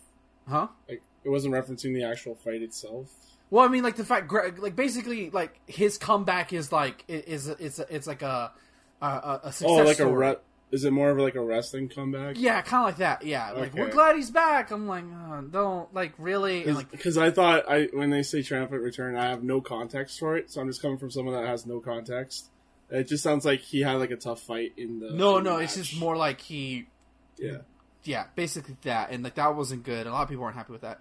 huh? Like it wasn't referencing the actual fight itself. Well, I mean, like the fact, Greg- like basically, like his comeback is like is it's it's like a a, a oh, like story. a re- is it more of like a wrestling comeback? Yeah, kind of like that. Yeah, like we're glad he's back. I'm like, oh, don't like really. And, like, Because I thought I when they say triumphant return, I have no context for it, so I'm just coming from someone that has no context. It just sounds like he had like a tough fight in the. no, in the no, it's just more like he Yeah, yeah, basically that, and like that wasn't good. A lot of people weren't happy with that.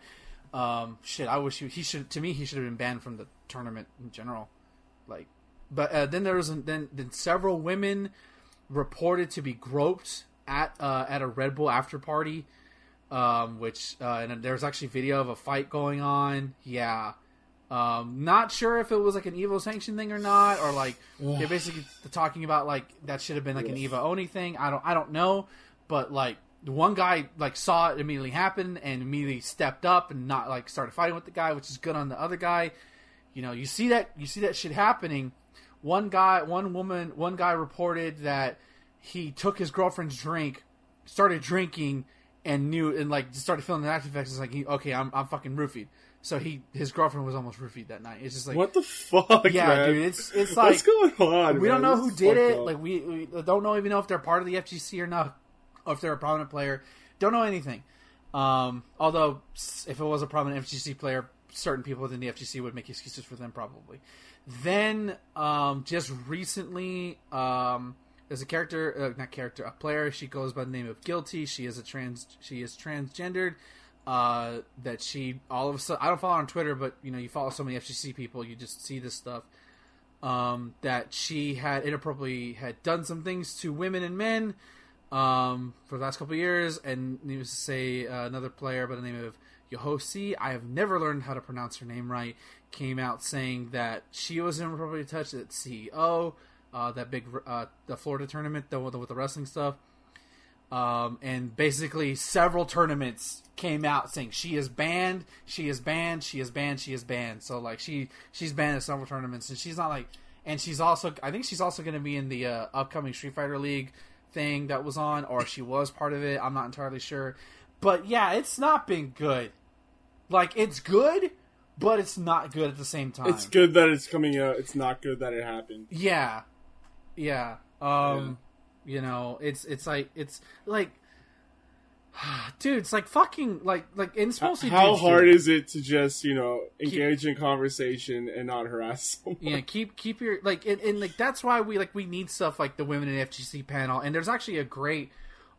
Um, shit, I wish he, he should. To me, he should have been banned from the tournament in general. Like, but uh, then there was then then several women reported to be groped at uh, at a Red Bull after party, um, which uh, and there was actually video of a fight going on. Yeah. Um, not sure if it was like an Evo sanction thing or not, or like they're basically talking about like that should have been like an Evo Oni thing. I don't, I don't know, but like the one guy like saw it immediately happen and immediately stepped up and not like started fighting with the guy, which is good on the other guy. You know, you see that you see that shit happening. One guy, one woman, one guy reported that he took his girlfriend's drink, started drinking, and knew and like started feeling the after effects. It's like, he, okay, I'm I'm fucking roofied. So he his girlfriend was almost roofied that night. It's just like what the fuck? yeah, man? dude. It's it's like What's going on? we don't man? know This who did it. up. Like we, we don't know even know if they're part of the FGC or not, or if they're a prominent player. Don't know anything. Um, although if it was a prominent FGC player, certain people within the FGC would make excuses for them probably. Then um, just recently, um, there's a character, uh, not character, a player. She goes by the name of Guilty. She is a trans. She is transgendered. Uh, that she all of a sudden I don't follow her on Twitter, but you know you follow so many FGC people, you just see this stuff um, that she had inappropriately had done some things to women and men um, for the last couple years, and needless to say, uh, another player by the name of Yohosi, I have never learned how to pronounce her name right, came out saying that she was inappropriately touched at CEO, uh, that big uh, the Florida tournament, the, the with the wrestling stuff. Um, and basically, several tournaments came out saying she is banned, she is banned, she is banned, she is banned. So like she she's banned at several tournaments, and she's not like, and she's also I think she's also going to be in the uh, upcoming Street Fighter League thing that was on, or she was part of it. I'm not entirely sure, but yeah, it's not been good. Like it's good, but it's not good at the same time. It's good that it's coming out. It's not good that it happened. Yeah, yeah. Um, yeah. you know, it's it's like it's like, dude, it's like fucking like like in supposed to. How hard is it to just you know engage keep, in conversation and not harass someone? Yeah, keep keep your like and, and like that's why we like we need stuff like the women in FGC panel, and there's actually a great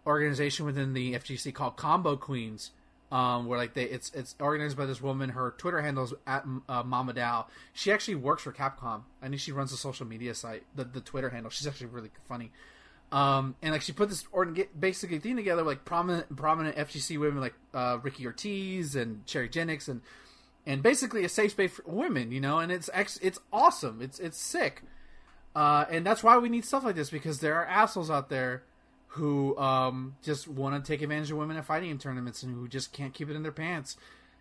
organization within the FGC called Combo Queens um, where like they it's it's organized by this woman. Her Twitter handle is at uh, Mama Dow. She actually works for Capcom. I think she runs a social media site, the the Twitter handle. She's actually really funny. Um, and like she put this or basically thing together like prominent prominent FGC women like uh, Ricky Ortiz and Cherry Jennings and and basically a safe space for women, you know. And it's ex- it's awesome. It's it's sick. Uh, and that's why we need stuff like this because there are assholes out there who um, just want to take advantage of women at fighting game tournaments and who just can't keep it in their pants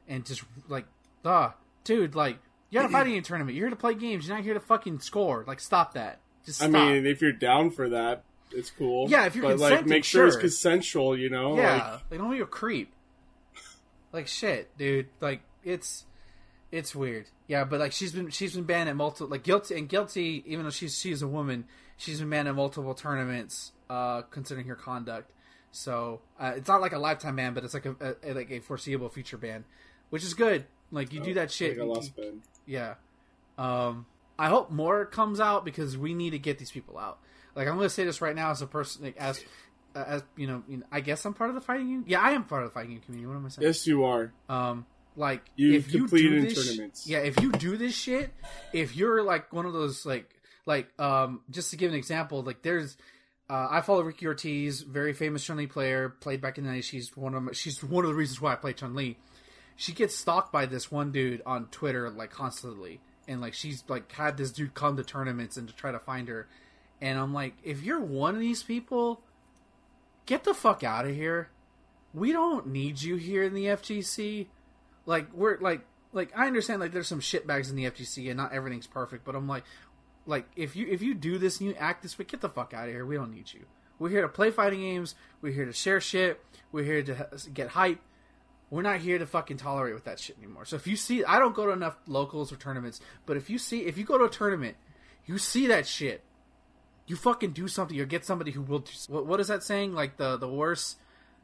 and just like, duh, dude, like you're at a fighting game tournament. You're here to play games. You're not here to fucking score. Like, stop that. Just stop. I mean, if you're down for that, it's cool. Yeah, if you're but like, make sure, sure, it's consensual. You know, yeah, like, like don't be a creep. Like shit, dude. Like it's it's weird. Yeah, but like she's been she's been banned at multiple like guilty and guilty. Even though she's she's a woman, she's been banned at multiple tournaments uh, considering her conduct. So uh, it's not like a lifetime ban, but it's like a, a, like a foreseeable future ban, which is good. Like you oh, do that shit. Like lost ban. Yeah. Um, I hope more comes out because we need to get these people out. Like I'm going to say this right now as a person, like, as uh, as you know, you know, I guess I'm part of the fighting game. Yeah, I am part of the fighting game community. What am I saying? Yes, you are. Um, like you if you do this, tournaments. yeah, if you do this shit, if you're like one of those like like um, just to give an example, like there's uh, I follow Ricky Ortiz, very famous Chun Li player, played back in the day. She's one of my, she's one of the reasons why I play Chun Li. She gets stalked by this one dude on Twitter like constantly, and like she's like had this dude come to tournaments and to try to find her. And I'm like, if you're one of these people, get the fuck out of here. We don't need you here in the FGC. Like we're like like I understand like there's some shitbags in the FGC and not everything's perfect, but I'm like like if you if you do this and you act this way, get the fuck out of here. We don't need you. We're here to play fighting games. We're here to share shit. We're here to get hype. We're not here to fucking tolerate with that shit anymore. So if you see, I don't go to enough locals or tournaments, but if you see, if you go to a tournament, you see that shit, you fucking do something or get somebody who will. Do, what, what is that saying? Like the the worst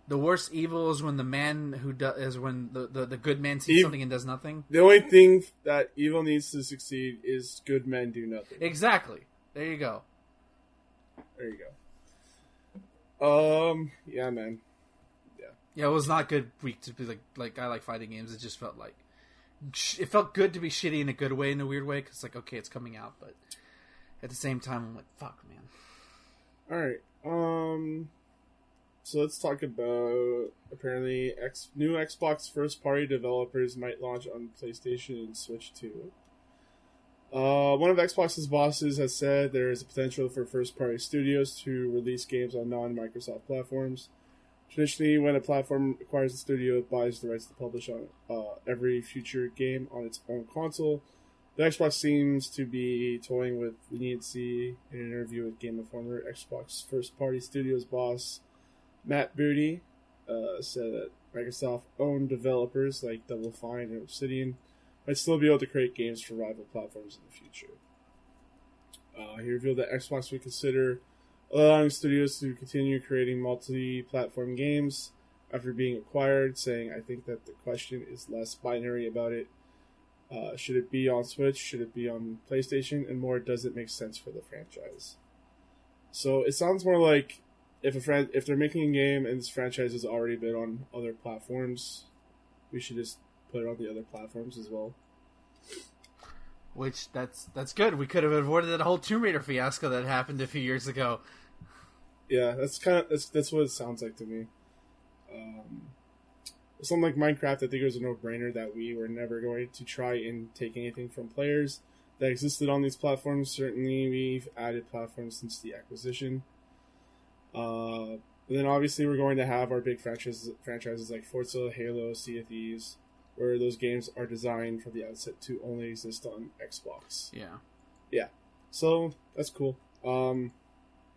the worst evil is when the man who does is when the, the, the good man sees something and does nothing. The only thing that evil needs to succeed is good men do nothing. Exactly. There you go. There you go. Um. Yeah, man. Yeah. Yeah, it was not a good week to be like like I like fighting games. It just felt like it felt good to be shitty in a good way in a weird way because like okay, it's coming out, but at the same time, I'm like fuck, man. All right. Um. So let's talk about apparently X, new Xbox first party developers might launch on PlayStation and Switch too. Uh, one of Xbox's bosses has said there is a potential for first party studios to release games on non Microsoft platforms. Traditionally, when a platform acquires a studio, it buys the rights to publish on uh, every future game on its own console. The Xbox seems to be toying with leniency in an interview with Game Informer. Xbox first party studios boss Matt Booty uh, said that Microsoft owned developers like Double Fine and Obsidian might still be able to create games for rival platforms in the future. Uh, he revealed that Xbox would consider allowing studios to continue creating multi platform games after being acquired, saying, I think that the question is less binary about it. Uh, should it be on Switch? Should it be on PlayStation? And more, does it make sense for the franchise? So it sounds more like if a friend if they're making a game and this franchise has already been on other platforms, we should just put it on the other platforms as well. Which that's that's good. We could have avoided that whole Tomb Raider fiasco that happened a few years ago. Yeah, that's kind of that's that's what it sounds like to me. Um, something like Minecraft, I think it was a no-brainer that we were never going to try and take anything from players that existed on these platforms. Certainly, we've added platforms since the acquisition. Uh, and then obviously we're going to have our big franchises, franchises like Forza, Halo, Sea of Thieves, where those games are designed from the outset to only exist on Xbox. Yeah, yeah. So that's cool. Um,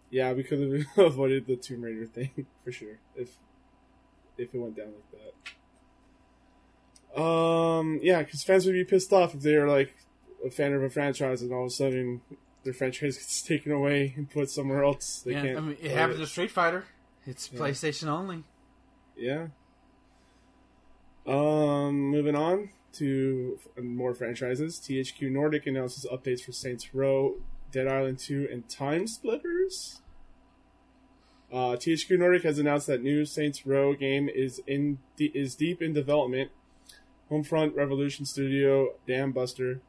yeah, we could have avoided the Tomb Raider thing for sure if if it went down like that. Um, yeah, because fans would be pissed off if they were like a fan of a franchise and all of a sudden their franchise gets taken away and put somewhere else. They yeah. can't. I mean, it happened to Street Fighter. It's Yeah. PlayStation only. Yeah. Um, moving on to more franchises. THQ Nordic announces updates for Saints Row, Dead Island 2, and TimeSplitters. Uh, THQ Nordic has announced that new Saints Row game is in de- is deep in development. Homefront Revolution Studio Dambuster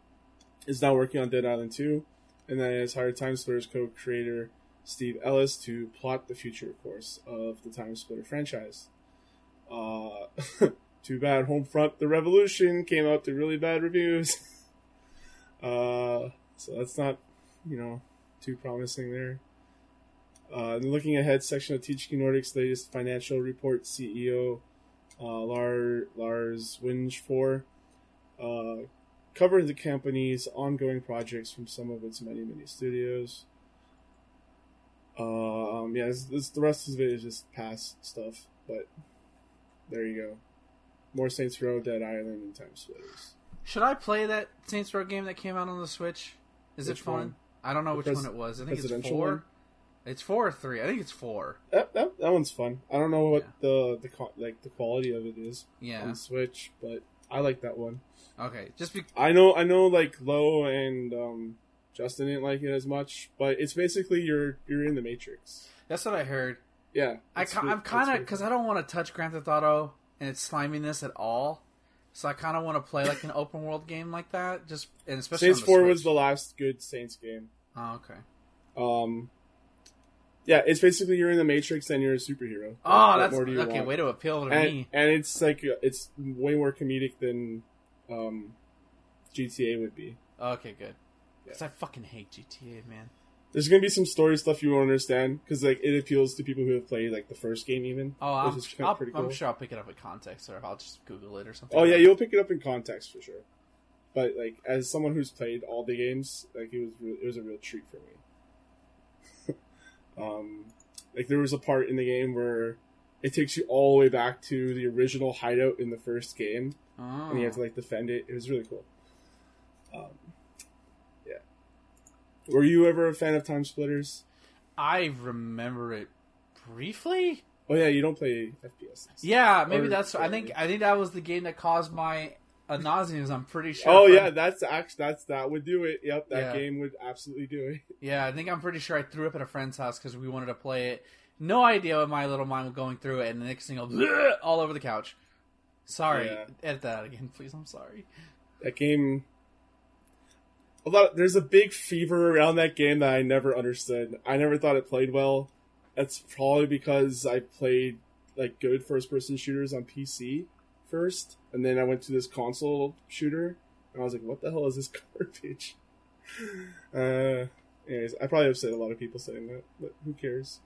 is now working on Dead Island 2, and then has hired TimeSplitters co-creator Steve Ellis to plot the future course of the TimeSplitter franchise. Uh, too bad Homefront The Revolution came out to really bad reviews. uh, so that's not, you know, too promising there. Uh, looking ahead section of THQ Nordic's latest financial report, CEO uh, Lar- Lars Winge uh, covered the company's ongoing projects from some of its many, many studios. Um, yeah, this, this, the rest of it is just past stuff, but there you go. More Saints Row, Dead Island, and TimeSplitters. Should I play that Saints Row game that came out on the Switch? Is Which it fun? one? I don't know The which pres- one it was. I think it's four. one? It's four or three. I think it's four. That, that, that one's fun. I don't know what Yeah. the the like the quality of it is Yeah. on Switch, but I like that one. Okay. Just be. I know I know like Lo and um, Justin didn't like it as much, but it's basically you're you're in the Matrix. That's what I heard. Yeah, I it's ki- re- I'm it's kind of because. I don't want to touch Grand Theft Auto and its sliminess at all. So I kind of want to play like an open world game like that. Just and especially Saints Four Switch. was the last good Saints game. Oh, okay. Um, yeah, it's basically you're in the Matrix and you're a superhero. Oh, What that's more do you okay. want? Way to appeal to and me. and it's like uh, it's way more comedic than um, GTA would be. Okay, good. Because I fucking hate GTA, man. There's gonna be some story stuff you won't understand because like it appeals to people who have played like the first game even. Oh, I'm, which is kinda I'll, pretty I'm sure I'll pick it up in context, or I'll just Google it or something. Oh yeah, you'll pick it up in context for sure. But like as someone who's played all the games, like it was re- it was a real treat for me. Um, like there was a part in the game where it takes you all the way back to the original hideout in the first game, Oh. and you have to like defend it. It was really cool. Um, yeah. Were you ever a fan of TimeSplitters? I remember it briefly. Oh yeah, you don't play FPS. Yeah, maybe Or- that's. I think I think that was the game that caused my uh, nauseams. I'm pretty sure. Oh yeah, that's actually that's that would do it. Yep, that Yeah. game would absolutely do it. yeah. I think I'm pretty sure I threw up at a friend's house because we wanted to play it. No idea what my little mind was going through it, and the next thing, I'll all over the couch. Sorry, Yeah. edit that out again, please. I'm sorry. that game a lot there's a big fever around that game that I never understood. I never thought it played well. That's probably because I played like good first person shooters on PC first, and then I went to this console shooter and I was like, what the hell is this garbage? Uh anyways, I probably upset a lot of people saying that, but who cares?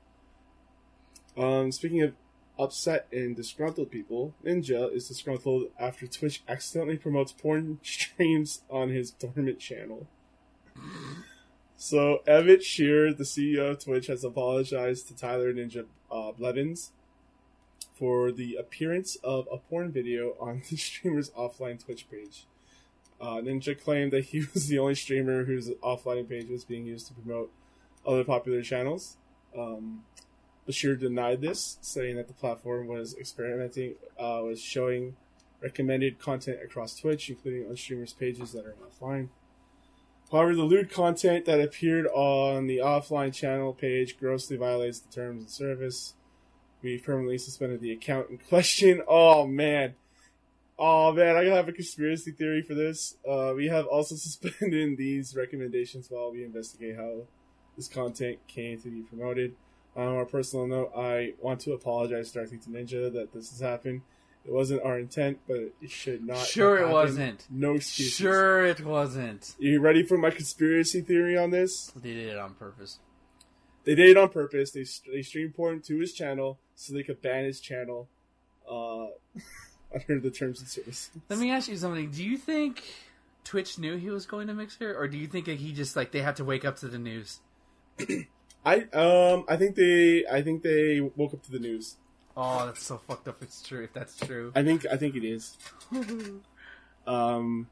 Um speaking of upset and disgruntled people, Ninja is disgruntled after Twitch accidentally promotes porn streams on his dormant channel. So, Emmett Shear, the CEO of Twitch, has apologized to Tyler Ninja uh, Blevins for the appearance of a porn video on the streamer's offline Twitch page. Uh, Ninja claimed that he was the only streamer whose offline page was being used to promote other popular channels. Um, Bashir denied this, saying that the platform was experimenting, uh, was showing recommended content across Twitch, including on streamers' pages that are offline. However, the lewd content that appeared on the offline channel page grossly violates the terms of service. We permanently suspended the account in question. Oh man. Oh man, I have a conspiracy theory for this. Uh, we have also suspended these recommendations while we investigate how this content came to be promoted. On a more personal note, I want to apologize directly to Ninja that this has happened, It wasn't our intent, but it should not. Sure it wasn't. No excuses. Sure, it wasn't. You ready for my conspiracy theory on this? They did it on purpose. They did it on purpose. They they streamed porn to his channel so they could ban his channel uh, under the terms and services. Let me ask you something. Do you think Twitch knew he was going to Mixer, or do you think that he just like they had to wake up to the news? I um I think they I think they woke up to the news. Oh, that's so fucked up. It's true. If that's true. I think I think it is. Um,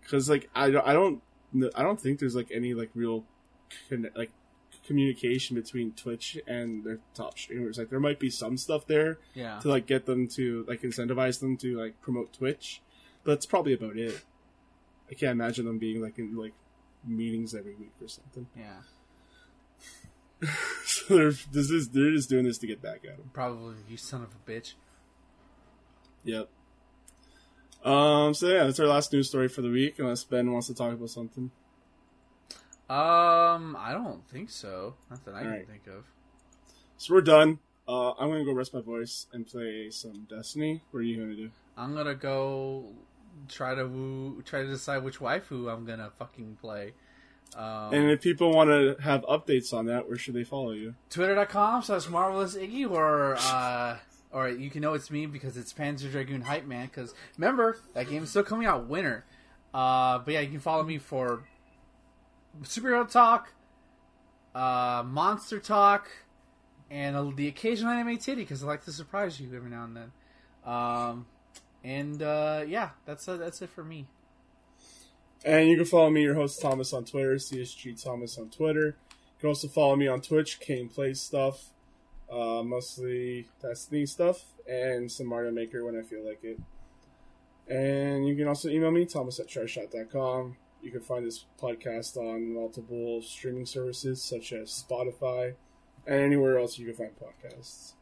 because like I don't I don't I don't think there's like any like real like communication between Twitch and their top streamers. Like there might be some stuff there Yeah. to like get them to like incentivize them to like promote Twitch, but that's probably about it. I can't imagine them being like in like meetings every week or something. Yeah. so they're this is they're just doing this to get back at him. Probably. You son of a bitch. Yep. Um. So yeah, that's our last news story for the week. Unless Ben wants to talk about something. Um, I don't think so. Not that I can Alright. think of. So we're done. Uh, I'm gonna go rest my voice and play some Destiny. What are you gonna do? I'm gonna go try to woo, try to decide which waifu I'm gonna fucking play. Um, And if people want to have updates on that, where should they follow you? Twitter.com slash marvelous Iggy or uh, or you can know it's me because it's Panzer Dragoon Hype Man. Because remember that game is still coming out winter. Uh, but yeah, you can follow me for superhero talk, uh, monster talk, and the occasional anime titty because I like to surprise you every now and then. Um, and uh, yeah, that's uh, that's it for me. And you can follow me, your host Thomas, on Twitter, CSG Thomas on Twitter. You can also follow me on Twitch, Kane Plays stuff, uh, mostly Destiny stuff, and some Mario Maker when I feel like it. And you can also email me, thomas at tryshot.com. You can find this podcast on multiple streaming services such as Spotify and anywhere else you can find podcasts.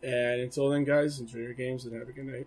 And until then, guys, enjoy your games and have a good night.